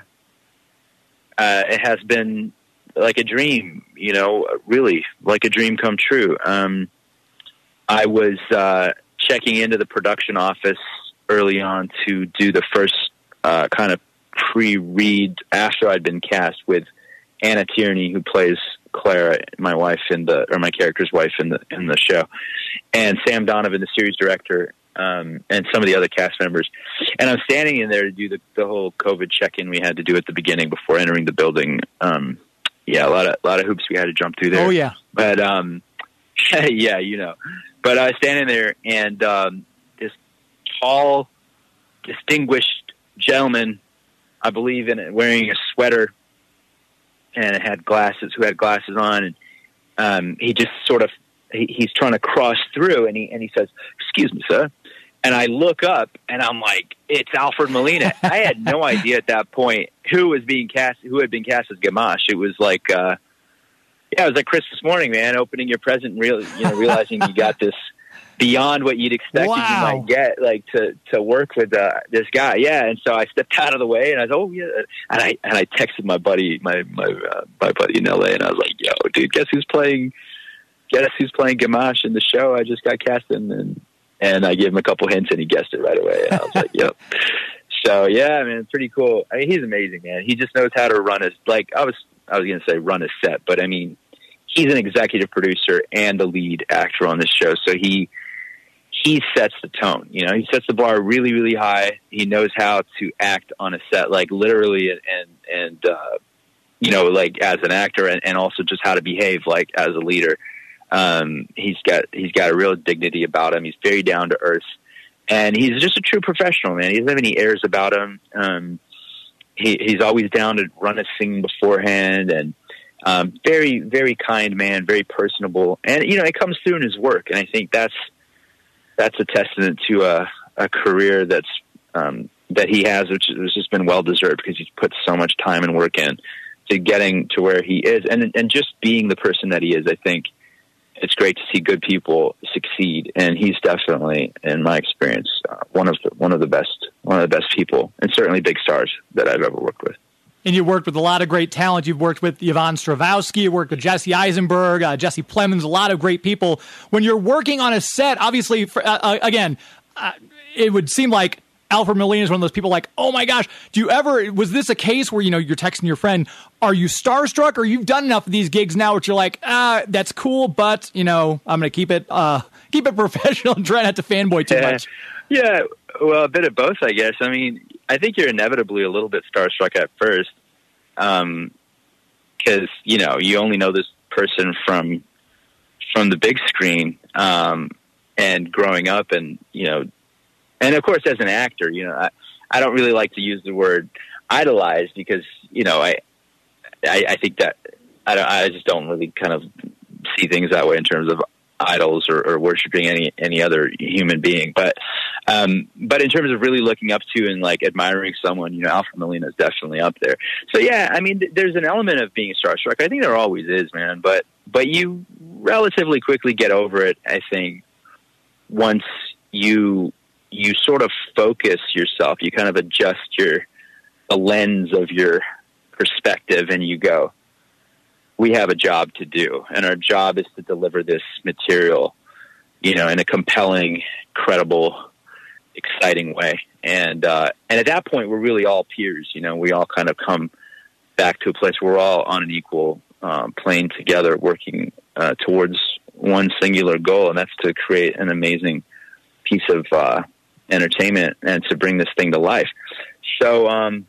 uh, it has been like a dream, you know, really like a dream come true. Um, I was uh, checking into the production office early on to do the first uh, kind of pre-read after I'd been cast with Anna Tierney, who plays Clara, my wife in the or my character's wife in the in the show, and Sam Donovan, the series director, um, and some of the other cast members. And I'm standing in there to do the, the whole COVID check-in we had to do at the beginning before entering the building. Um, yeah, a lot of a lot of hoops we had to jump through there. Oh, yeah. But um, yeah, you know. But I was standing there, and um, this tall, distinguished gentleman, I believe in it, wearing a sweater and it had glasses, who had glasses on, and um, he just sort of he, he's trying to cross through, and he and he says, "Excuse me, sir." And I look up, and I'm like, "It's Alfred Molina." I had no idea at that point who was being cast, who had been cast as Gamache. It was like, uh, yeah, it was like Christmas morning, man, opening your present, and real, you know, realizing you got this beyond what you'd expected Wow. you might get, like to to work with uh, this guy. Yeah, and so I stepped out of the way, and I was, oh yeah, and I and I texted my buddy, my my uh, my buddy in L.A., and I was like, yo, dude, guess who's playing? Guess who's playing Gamache in the show? I just got cast in, and and I gave him a couple hints, and he guessed it right away. And I was like, yep. So yeah, man, it's pretty cool. I mean, he's amazing, man. He just knows how to run his like I was I was gonna say run a set, but I mean he's an executive producer and the lead actor on this show, so he he sets the tone. You know, he sets the bar really, really high. He knows how to act on a set, like literally, and and, and uh, you know, like as an actor, and, and also just how to behave, like as a leader. Um, he's got he's got a real dignity about him. He's very down to earth, and he's just a true professional, man. He doesn't have any airs about him. Um, he, he's always down to run a thing beforehand, and um, very, very kind man, very personable, and you know it comes through in his work. And I think that's that's a testament to a, a career that's um, that he has, which has just been well deserved because he's put so much time and work in to getting to where he is, and and just being the person that he is. I think it's great to see good people succeed, and he's definitely, in my experience, uh, one of the one of the best one of the best people, and certainly big stars that I've ever worked with. And you worked with a lot of great talent. You've worked with Yvonne Strahovski, you worked with Jesse Eisenberg, uh, Jesse Plemons, a lot of great people. When you're working on a set, obviously, for, uh, uh, again, uh, it would seem like Alfred Molina is one of those people like, oh my gosh, do you ever, was this a case where, you know, you're texting your friend, are you starstruck or you've done enough of these gigs now which you're like, ah, that's cool, but, you know, I'm going to keep it, uh, keep it professional and try not to fanboy too Yeah. much. Yeah, well, a bit of both, I guess. I mean, I think you're inevitably a little bit starstruck at first, because you know you only know this person from from the big screen, um, and growing up, and you know, and of course, as an actor, you know, I, I don't really like to use the word idolize because you know, I I, I think that I don't, I just don't really kind of see things that way in terms of idols or, or worshiping any any other human being. But um, but in terms of really looking up to and like admiring someone, you know, Alfred Molina is definitely up there. So yeah, I mean, th- there's an element of being starstruck. I think there always is, man. But but you relatively quickly get over it. I think once you you sort of focus yourself, you kind of adjust your the lens of your perspective, and you go, we have a job to do, and our job is to deliver this material, you know, in a compelling, credible, exciting way. And uh, and at that point, we're really all peers. You know, we all kind of come back to a place where we're all on an equal um, plane together, working uh, towards one singular goal, and that's to create an amazing piece of uh, entertainment and to bring this thing to life. So, um,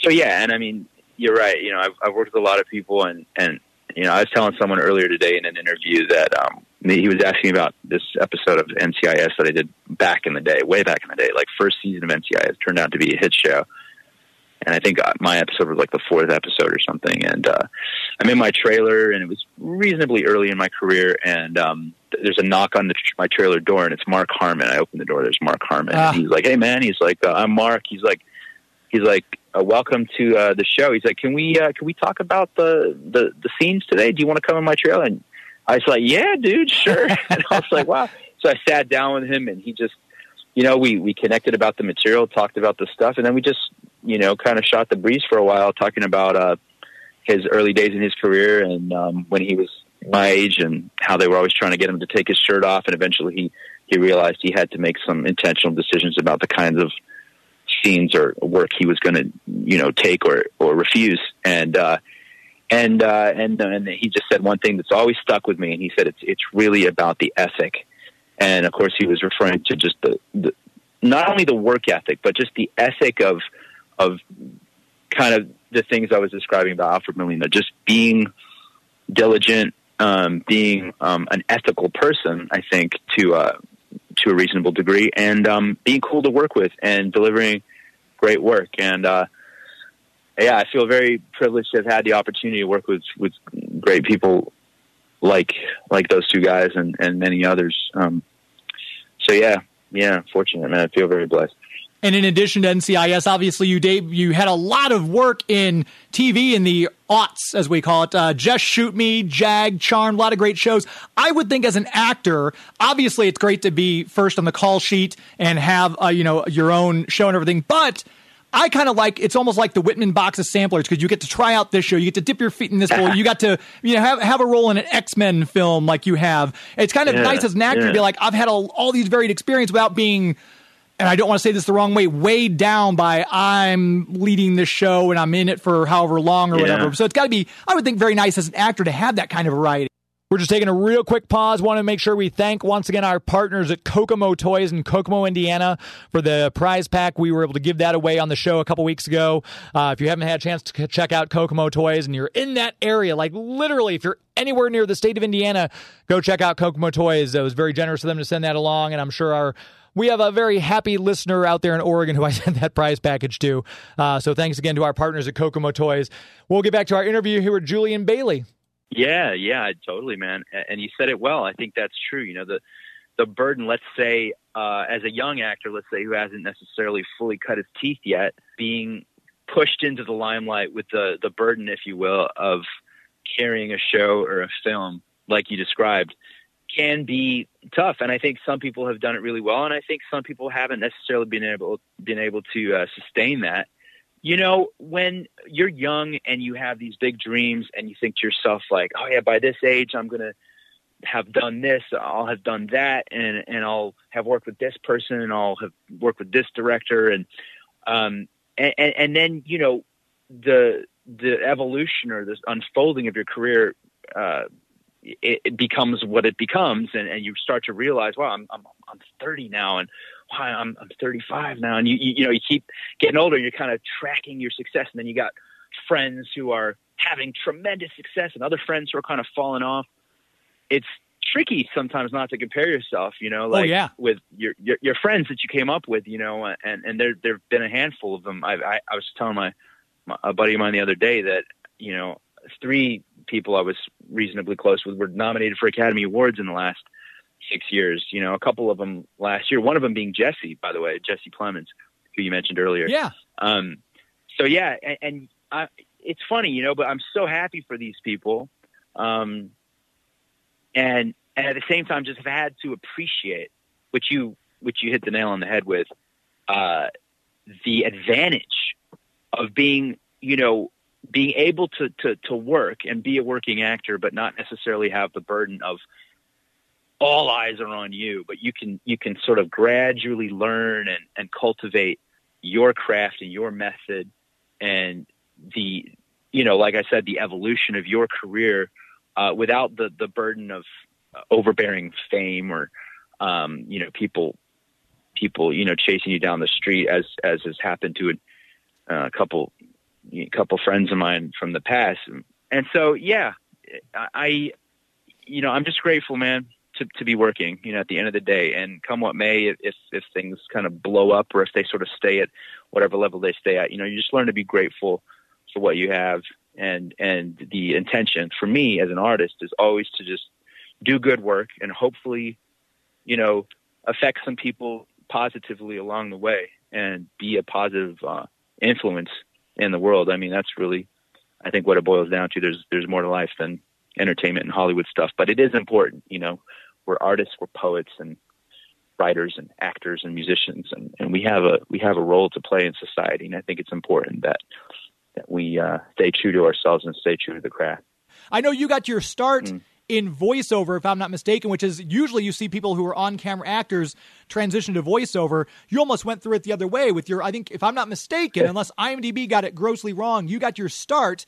so yeah, and I mean, you're right. You know, I've, I've worked with a lot of people, and and you know, I was telling someone earlier today in an interview that um, he was asking about this episode of NCIS that I did back in the day, way back in the day, like first season of NCIS turned out to be a hit show. And I think uh, my episode was like the fourth episode or something. And uh, I'm in my trailer, and it was reasonably early in my career. And um, there's a knock on the, my trailer door, and it's Mark Harmon. I open the door. There's Mark Harmon. Ah. He's like, "Hey, man." He's like, uh, "I'm Mark." He's like, "He's like, uh, welcome to uh, the show." He's like, "Can we uh, can we talk about the, the the scenes today? Do you want to come in my trailer?" And I was like, "Yeah, dude, sure." and I was like, "Wow." So I sat down with him, and he just, you know, we we connected about the material, talked about the stuff, and then we just, you know, kind of shot the breeze for a while, talking about uh, his early days in his career and um, when he was my age, and how they were always trying to get him to take his shirt off, and eventually he he realized he had to make some intentional decisions about the kinds of scenes or work he was going to, you know, take or or refuse, and. uh and uh, and and he just said one thing that's always stuck with me, and he said it's it's really about the ethic, and of course he was referring to just the, the not only the work ethic, but just the ethic of of kind of the things I was describing about Alfred Molina, just being diligent, um, being um, an ethical person. I think to uh, to a reasonable degree, and um, being cool to work with, and delivering great work, and. Uh, yeah, I feel very privileged to have had the opportunity to work with with great people like like those two guys and and many others. Um, so yeah, yeah, fortunate man. I feel very blessed. And in addition to NCIS, obviously you Dave, you had a lot of work in TV in the aughts, as we call it. Uh, Just Shoot Me, Jag, Charm, a lot of great shows. I would think as an actor, obviously it's great to be first on the call sheet and have uh, you know your own show and everything, but I kind of like it's almost like the Whitman box of samplers because you get to try out this show, you get to dip your feet in this bowl, you got to you know have have a role in an X Men film like you have. It's kind of Yeah, nice as an actor to be like I've had all, all these varied experience without being. And I don't want to say this the wrong way, weighed down by I'm leading this show and I'm in it for however long or Yeah. whatever. So it's got to be, I would think, very nice as an actor to have that kind of variety. We're just taking a real quick pause. Want to make sure we thank once again our partners at Kokomo Toys in Kokomo, Indiana, for the prize pack. We were able to give that away on the show a couple weeks ago. Uh, if you haven't had a chance to check out Kokomo Toys and you're in that area, like literally, if you're anywhere near the state of Indiana, go check out Kokomo Toys. It was very generous of them to send that along, and I'm sure our we have a very happy listener out there in Oregon who I sent that prize package to. Uh, so thanks again to our partners at Kokomo Toys. We'll get back to our interview here with Julian Bailey. Yeah, yeah, totally, man. And you said it well. I think that's true. You know, the the burden, let's say, uh, as a young actor, let's say who hasn't necessarily fully cut his teeth yet, being pushed into the limelight with the the burden, if you will, of carrying a show or a film like you described can be tough and i think some people have done it really well and i think some people haven't necessarily been able been able to uh, sustain that. You know, when you're young and you have these big dreams and you think to yourself like, oh yeah, by this age I'm going to have done this, I'll have done that and and I'll have worked with this person and I'll have worked with this director and um and and, and then, you know, the the evolution or this unfolding of your career uh it, it becomes what it becomes. And, and you start to realize, wow, I'm I'm I'm 30 now and wow, I'm I'm 35 now. And you you, you know, you keep getting older and you're kind of tracking your success. And then you got friends who are having tremendous success and other friends who are kind of falling off. It's tricky sometimes not to compare yourself you know oh, like yeah. with your, your your friends that you came up with you know and and there there've been a handful of them. I i, I was telling my, my a buddy of mine the other day that you know three people i was reasonably close with were nominated for academy awards in the last six years you know a couple of them last year one of them being jesse by the way jesse plemons who you mentioned earlier Yeah. um, so yeah, and, and I, it's funny, you know, but I'm so happy for these people, um, and and at the same time, just have had to appreciate which you which you hit the nail on the head with uh, the advantage of being, you know, being able to, to, to work and be a working actor, but not necessarily have the burden of all eyes are on you, but you can, you can sort of gradually learn and, and cultivate your craft and your method and the, you know, like I said, the evolution of your career uh, without the, the burden of overbearing fame or, um, you know, people, people, you know, chasing you down the street as, as has happened to a, a couple, a couple friends of mine from the past. And so, yeah, I, you know, I'm just grateful, man, to, to be working, you know, at the end of the day and come what may, if, if things kind of blow up or if they sort of stay at whatever level they stay at, you know, you just learn to be grateful for what you have. And, and the intention for me as an artist is always to just do good work and hopefully, you know, affect some people positively along the way and be a positive uh, influence in the world. I mean, that's really, I think, what it boils down to. There's there's more to life than entertainment and Hollywood stuff, but it is important. You know, we're artists, we're poets, and writers and actors and musicians, and, and we have a we have a role to play in society. And I think it's important that that we uh, stay true to ourselves and stay true to the craft. I know you got your start. Mm in voiceover, if I'm not mistaken, which is usually you see people who are on camera actors transition to voiceover. You almost went through it the other way with your, I think, if I'm not mistaken, unless IMDb got it grossly wrong, you got your start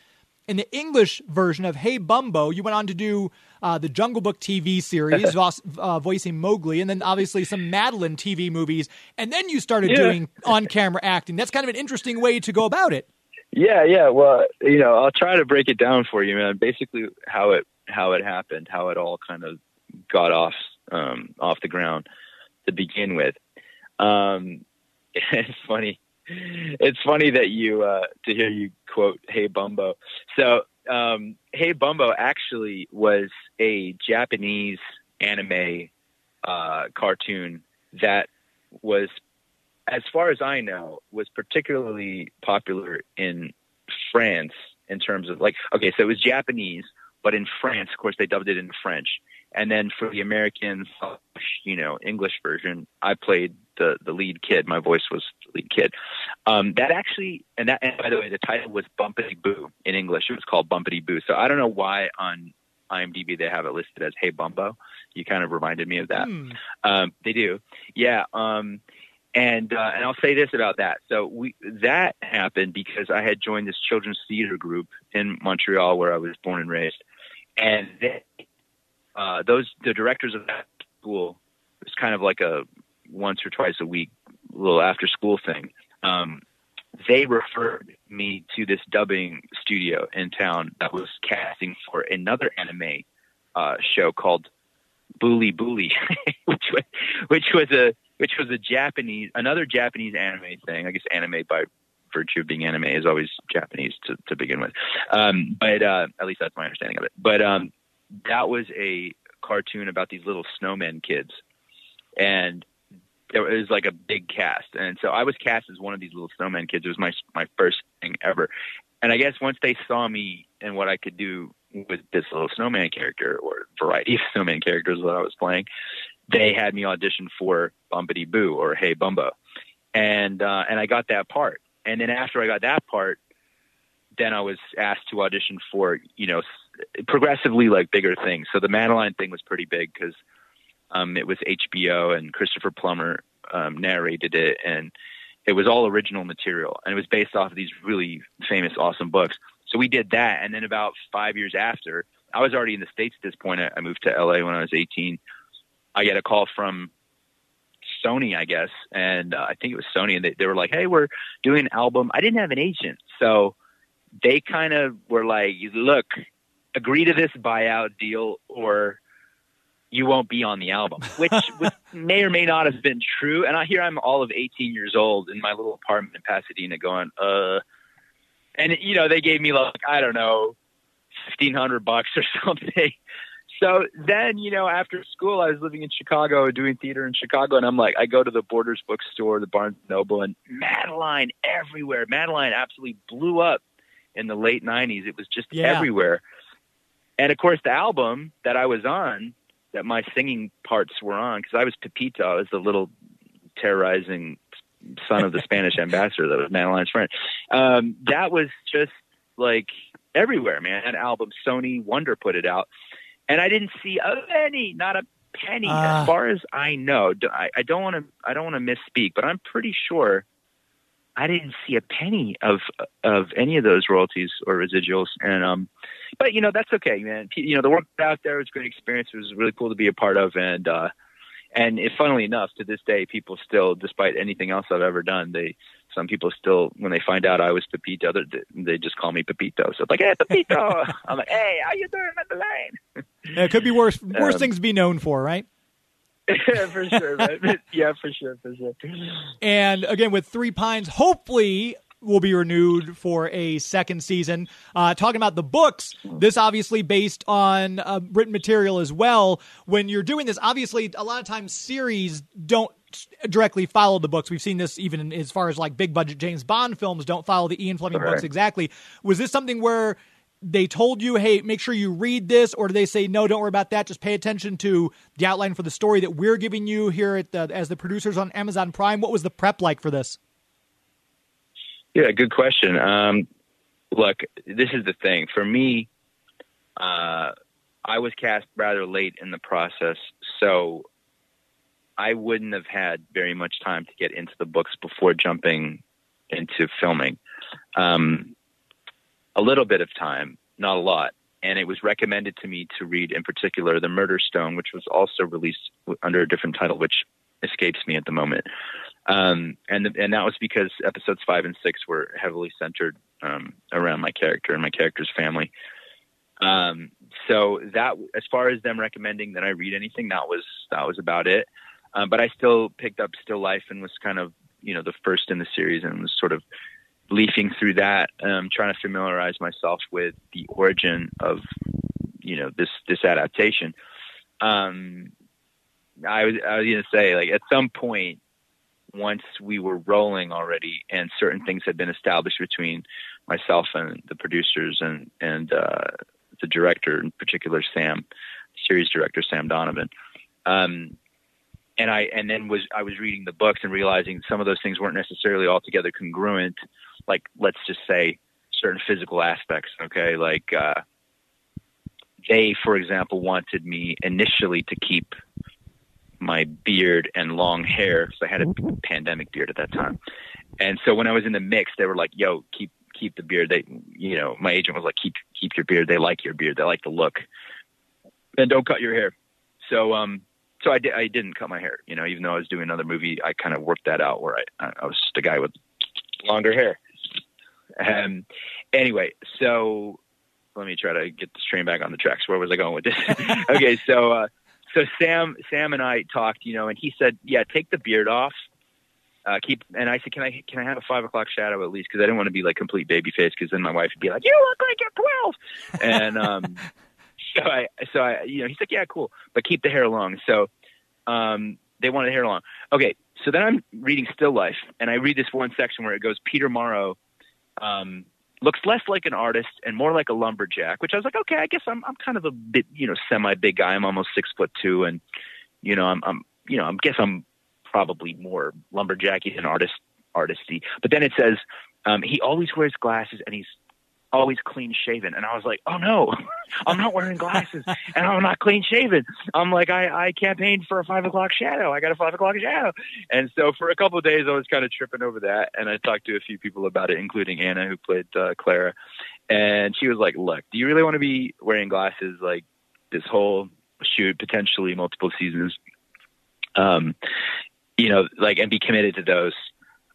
in the English version of Hey Bumboo. You went on to do uh, the Jungle Book TV series, uh, voicing Mowgli, and then obviously some Madeline TV movies. And then you started yeah. doing on camera acting. That's kind of an interesting way to go about it. Yeah, yeah. Well, you know, I'll try to break it down for you, man. Basically, how it how it happened, how it all kind of got off um, off the ground to begin with. Um, it's funny. It's funny that you uh, to hear you quote "Hey Bumboo." So, um, "Hey Bumboo" actually was a Japanese anime uh, cartoon that was, as far as I know, was particularly popular in France in terms of like okay, so it was Japanese, but in France, of course, they dubbed it in French. And then for the American, you know, English version, I played the the lead kid. My voice was the lead kid. Um, that actually, and that, and by the way, the title was Bumpity Boo in English. It was called Bumpity Boo. So I don't know why on IMDb they have it listed as Hey Bumboo. You kind of reminded me of that. Hmm. Um, they do, yeah. Um, and uh, and I'll say this about that. So we that happened because I had joined this children's theater group in Montreal where I was born and raised, and they, uh, those the directors of that school was kind of like a once or twice a week little after school thing. Um, they referred me to this dubbing studio in town that was casting for another anime uh, show called Bully Bully, which which was a which was a Japanese another Japanese anime thing. I guess anime by virtue of being anime is always Japanese to, to begin with. Um, but uh, at least that's my understanding of it. But um, that was a cartoon about these little snowman kids, and it was like a big cast. And so I was cast as one of these little snowman kids. It was my my first thing ever. And I guess once they saw me and what I could do with this little snowman character or variety of snowman characters that I was playing, they had me audition for Bumpity Boo or Hey Bumboo, and uh, and I got that part. And then after I got that part, then I was asked to audition for, you know, progressively like bigger things. So the Madeline thing was pretty big because um, it was HBO and Christopher Plummer um, narrated it, and it was all original material, and it was based off of these really famous, awesome books. So we did that, and then about five years after, I was already in the states at this point. I, I moved to LA when I was 18. I get a call from Sony, I guess, and uh, I think it was Sony, and they, they were like, "Hey, we're doing an album." I didn't have an agent, so they kind of were like, "Look, agree to this buyout deal, or you won't be on the album," which, which may or may not have been true. And I here I'm all of 18 years old in my little apartment in Pasadena, going, "Uh," and you know, they gave me like I don't know, fifteen hundred bucks or something so then, you know, after school, I was living in Chicago, doing theater in Chicago, and I'm like, I go to the Borders bookstore, the Barnes Noble, and Madeline everywhere. Madeline absolutely blew up in the late '90s. It was just yeah. everywhere. And of course, the album that I was on, that my singing parts were on, because I was Pepito, I was the little terrorizing son of the Spanish ambassador that was Madeline's friend. Um, that was just like everywhere, man. That album, Sony Wonder put it out, and I didn't see a penny, not a penny, Ah. as far as I know. I don't want to, I don't want to misspeak, but I'm pretty sure I didn't see a penny of of any of those royalties or residuals. And um, but you know that's okay, man. You know the work out there was a great experience. It was really cool to be a part of, and uh, and it, funnily enough, to this day, people still, despite anything else I've ever done, they some people still, when they find out I was Pepito, they- they just call me Pepito. So it's like, hey, Pepito. I'm like, hey, how you doing, Madeleine? Yeah, it could be worse. Worse Um, things to be known for, right? for sure, man. Yeah, for sure, for sure. And again, with Three Pines, hopefully will be renewed for a second season. Uh, talking about the books, this obviously based on uh, written material as well. When you're doing this, obviously, a lot of times series don't directly follow the books. We've seen this even as far as like big budget James Bond films don't follow the Ian Fleming books exactly. Was this something where they told you, hey, make sure you read this, or do they say, no, don't worry about that. Just pay attention to the outline for the story that we're giving you here at the, as the producers on Amazon Prime? What was the prep like for this? Yeah, good question. Um, look, this is the thing. For me, uh, I was cast rather late in the process, so I wouldn't have had very much time to get into the books before jumping into filming. Um, a little bit of time, not a lot. And it was recommended to me to read, in particular, The Murder Stone, which was also released under a different title, which escapes me at the moment. Um, and and that was because episodes five and six were heavily centered um, around my character and my character's family. Um, so that, as far as them recommending that I read anything, that was that was about it. Um, but I still picked up Still Life and was kind of you know the first in the series and was sort of leafing through that, um, trying to familiarize myself with the origin of you know this this adaptation. Um, I was I was gonna say like at some point once we were rolling already and certain things had been established between myself and the producers and and uh, the director in particular Sam series director Sam Donovan. Um, and I and then was I was reading the books and realizing some of those things weren't necessarily altogether congruent. Like let's just say certain physical aspects okay? Like uh, they for example wanted me initially to keep my beard and long hair because I had a pandemic beard at that time. And so when I was in the mix, they were like, "Yo, keep keep the beard." They, you know, my agent was like, "Keep keep your beard. They like your beard. They like the look, and don't cut your hair." So um, so I, di- I didn't cut my hair. You know, even though I was doing another movie, I kind of worked that out where I I I was just a guy with longer hair. Um, anyway, so let me try to get this train back on the tracks. Where was I going with this? okay, so uh, so Sam Sam and I talked, you know, and he said, "Yeah, take the beard off." Uh, keep and I said, "Can I can I have a five o'clock shadow at least?" Because I didn't want to be like complete baby face. Because then my wife would be like, "You look like you're 12. And um, so I so I you know he's like, "Yeah, cool, but keep the hair long." So um, they wanted hair long. Okay, so then I'm reading Still Life, and I read this one section where it goes, Peter Morrow um, looks less like an artist and more like a lumberjack, which I was like, okay, I guess I'm I'm kind of a bit you know semi big guy. I'm almost six foot two, and you know I'm I'm you know I guess I'm probably more lumberjacky than artist artisty. But then it says um, he always wears glasses and he's always clean shaven. And I was like, oh no, I'm not wearing glasses and I'm not clean shaven. I'm like, I, I campaigned for a five o'clock shadow. I got a five o'clock shadow. And so for a couple of days, I was kind of tripping over that. And I talked to a few people about it, including Anna, who played uh, Clara. And she was like, look, do you really want to be wearing glasses like this whole shoot, potentially multiple seasons? Um, you know, like, and be committed to those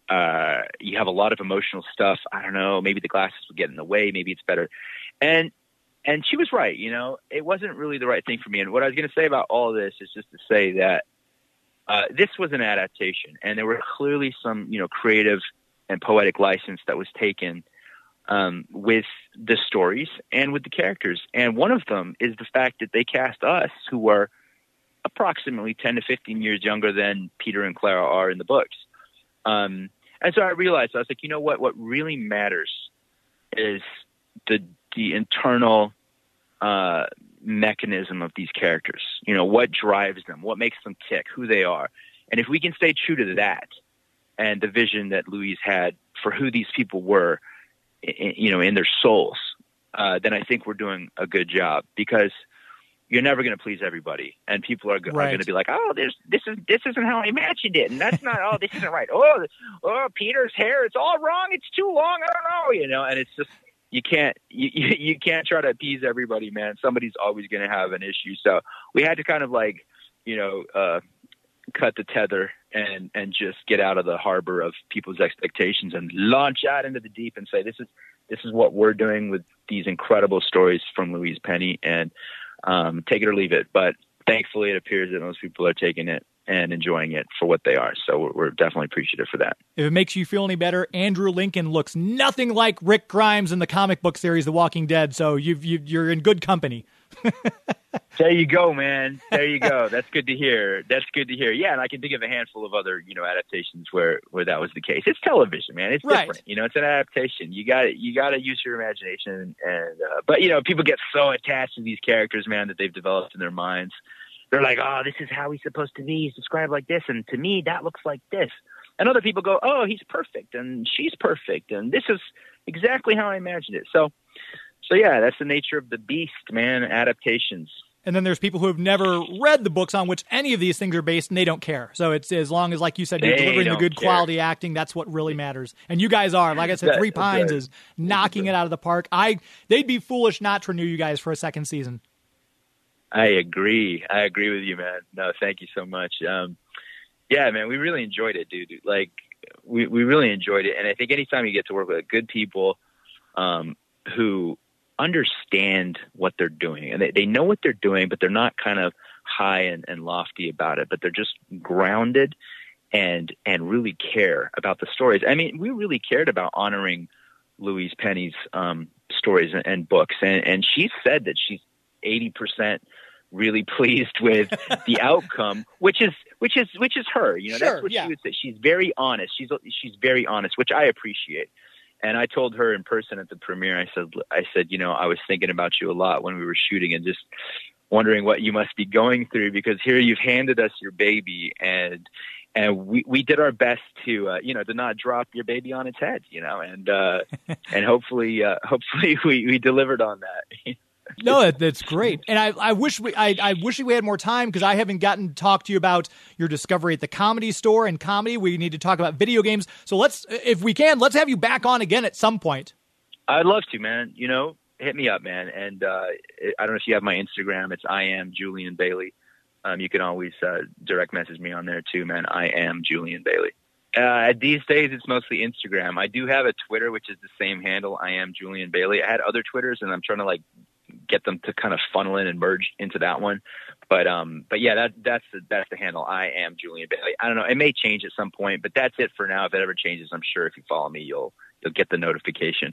uh, you have a lot of emotional stuff. I don't know. Maybe the glasses would get in the way. Maybe it's better. And and she was right. You know, it wasn't really the right thing for me. And what I was going to say about all this is just to say that uh, this was an adaptation, and there were clearly some you know creative and poetic license that was taken um, with the stories and with the characters. And one of them is the fact that they cast us, who are approximately 10 to 15 years younger than Peter and Clara are in the books. Um, and so I realized I was like, you know what? What really matters is the the internal uh, mechanism of these characters. You know, what drives them, what makes them tick, who they are, and if we can stay true to that and the vision that Louise had for who these people were, i- you know, in their souls, uh, then I think we're doing a good job because you're never going to please everybody, and people are, go- are going to be like, "Oh, this this is this isn't how I imagined it, and that's not. oh, this isn't right. Oh, oh, Peter's hair, it's all wrong. It's too long. I don't know, you know." And it's just you can't you you, you can't try to appease everybody, man. Somebody's always going to have an issue. So we had to kind of like, you know, uh, cut the tether and and just get out of the harbor of people's expectations and launch out into the deep and say, "This is this is what we're doing with these incredible stories from Louise Penny and um, take it or leave it. But thankfully, it appears that most people are taking it and enjoying it for what they are. So we're, we're definitely appreciative for that. If it makes you feel any better, Andrew Lincoln looks nothing like Rick Grimes in the comic book series The Walking Dead, so you, you're in good company. There you go, man. There you go. That's good to hear. That's good to hear. Yeah, and I can think of a handful of other, you know, adaptations where where that was the case. It's television, man. It's Right. different. You know, it's an adaptation. You got you got to use your imagination. And uh, but you know, people get so attached to these characters, man, that they've developed in their minds. They're like, oh, this is how he's supposed to be. He's described like this, and to me, that looks like this. And other people go, oh, he's perfect, and she's perfect, and this is exactly how I imagined it. So, so yeah, that's the nature of the beast, man. Adaptations. And then there's people who have never read the books on which any of these things are based, and they don't care. So it's as long as, like you said, you're They delivering the good care. quality acting. That's what really matters. And you guys are. Like I said, That- Three Pines is knocking it out of the park. I they'd be foolish not to renew you guys for a second season. I agree. I agree with you, man. No, thank you so much. Um, yeah, man, we really enjoyed it, dude. Like, we we really enjoyed it, and I think anytime you get to work with good people um, who understand what they're doing, and they, they know what they're doing, but they're not kind of high and, and lofty about it, but they're just grounded and and really care about the stories. I mean, we really cared about honoring Louise Penny's um, stories and, and books, and and she said that she's eighty percent really pleased with the outcome, which is which is which is her. You know, Sure, that's what yeah. she would say. She's very honest. She's she's very honest, which I appreciate. And I told her in person at the premiere. I said, I said, you know, I was thinking about you a lot when we were shooting, and just wondering what you must be going through because here you've handed us your baby and and we we did our best to uh, you know to not drop your baby on its head you know and uh and hopefully uh hopefully we we delivered on that No, that, that's great, and I, I wish we I, I wish we had more time because I haven't gotten to talk to you about your discovery at the comedy store and comedy. We need to talk about video games. So let's, if we can, let's have you back on again at some point. I'd love to, man. You know, hit me up, man. And uh, I don't know if you have my Instagram. It's I am Julian Bailey. Um, you can always uh, direct message me on there too, man. I am Julian Bailey. Uh, these days, it's mostly Instagram. I do have a Twitter, which is the same handle. I am Julian Bailey. I had other Twitters, and I'm trying to like get them to kind of funnel in and merge into that one. But um, but yeah, that that's the that's the handle. I am Julian Bailey. I don't know. It may change at some point, but that's it for now. If it ever changes, I'm sure if you follow me, you'll you'll get the notification.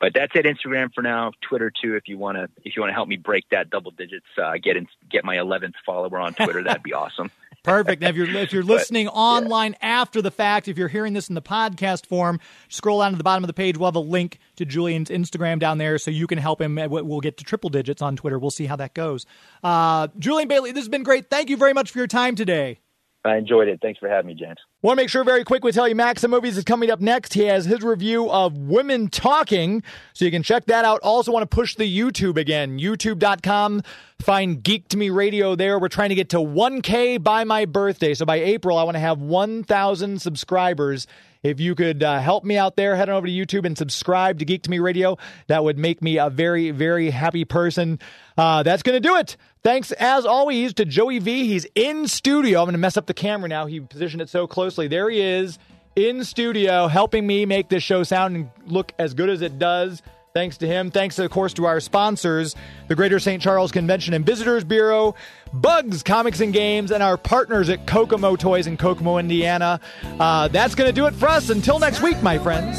But that's it. Instagram for now. Twitter too. If you want to if you want to help me break that double digits, uh, get in, get my 11th follower on Twitter. That'd be awesome. Perfect. Now, if you're if you're listening online after the fact, if you're hearing this in the podcast form, scroll down to the bottom of the page. We'll have a link to Julian's Instagram down there, so you can help him. We'll we'll get to triple digits on Twitter. We'll see how that goes. Uh, Julian Bailey, this has been great. Thank you very much for your time today. I enjoyed it. Thanks for having me, James. Want to make sure very quick we tell you Maxim Movies is coming up next. He has his review of Women Talking, so you can check that out. Also want to push the YouTube again, youtube.com. Find Geek to Me Radio there. We're trying to get to 1K by my birthday. So by April, I want to have 1,000 subscribers. If you could uh, help me out there, head on over to YouTube and subscribe to Geek to Me Radio. That would make me a very, very happy person. Uh, that's going to do it. Thanks, as always, to Joey V. He's in studio. I'm going to mess up the camera now. He positioned it so closely. There he is in studio, helping me make this show sound and look as good as it does. Thanks to him. Thanks, of course, to our sponsors, the Greater St. Charles Convention and Visitors Bureau, Bug's Comics and Games, and our partners at Kokomo Toys in Kokomo, Indiana. Uh, that's going to do it for us. Until next week, my friends.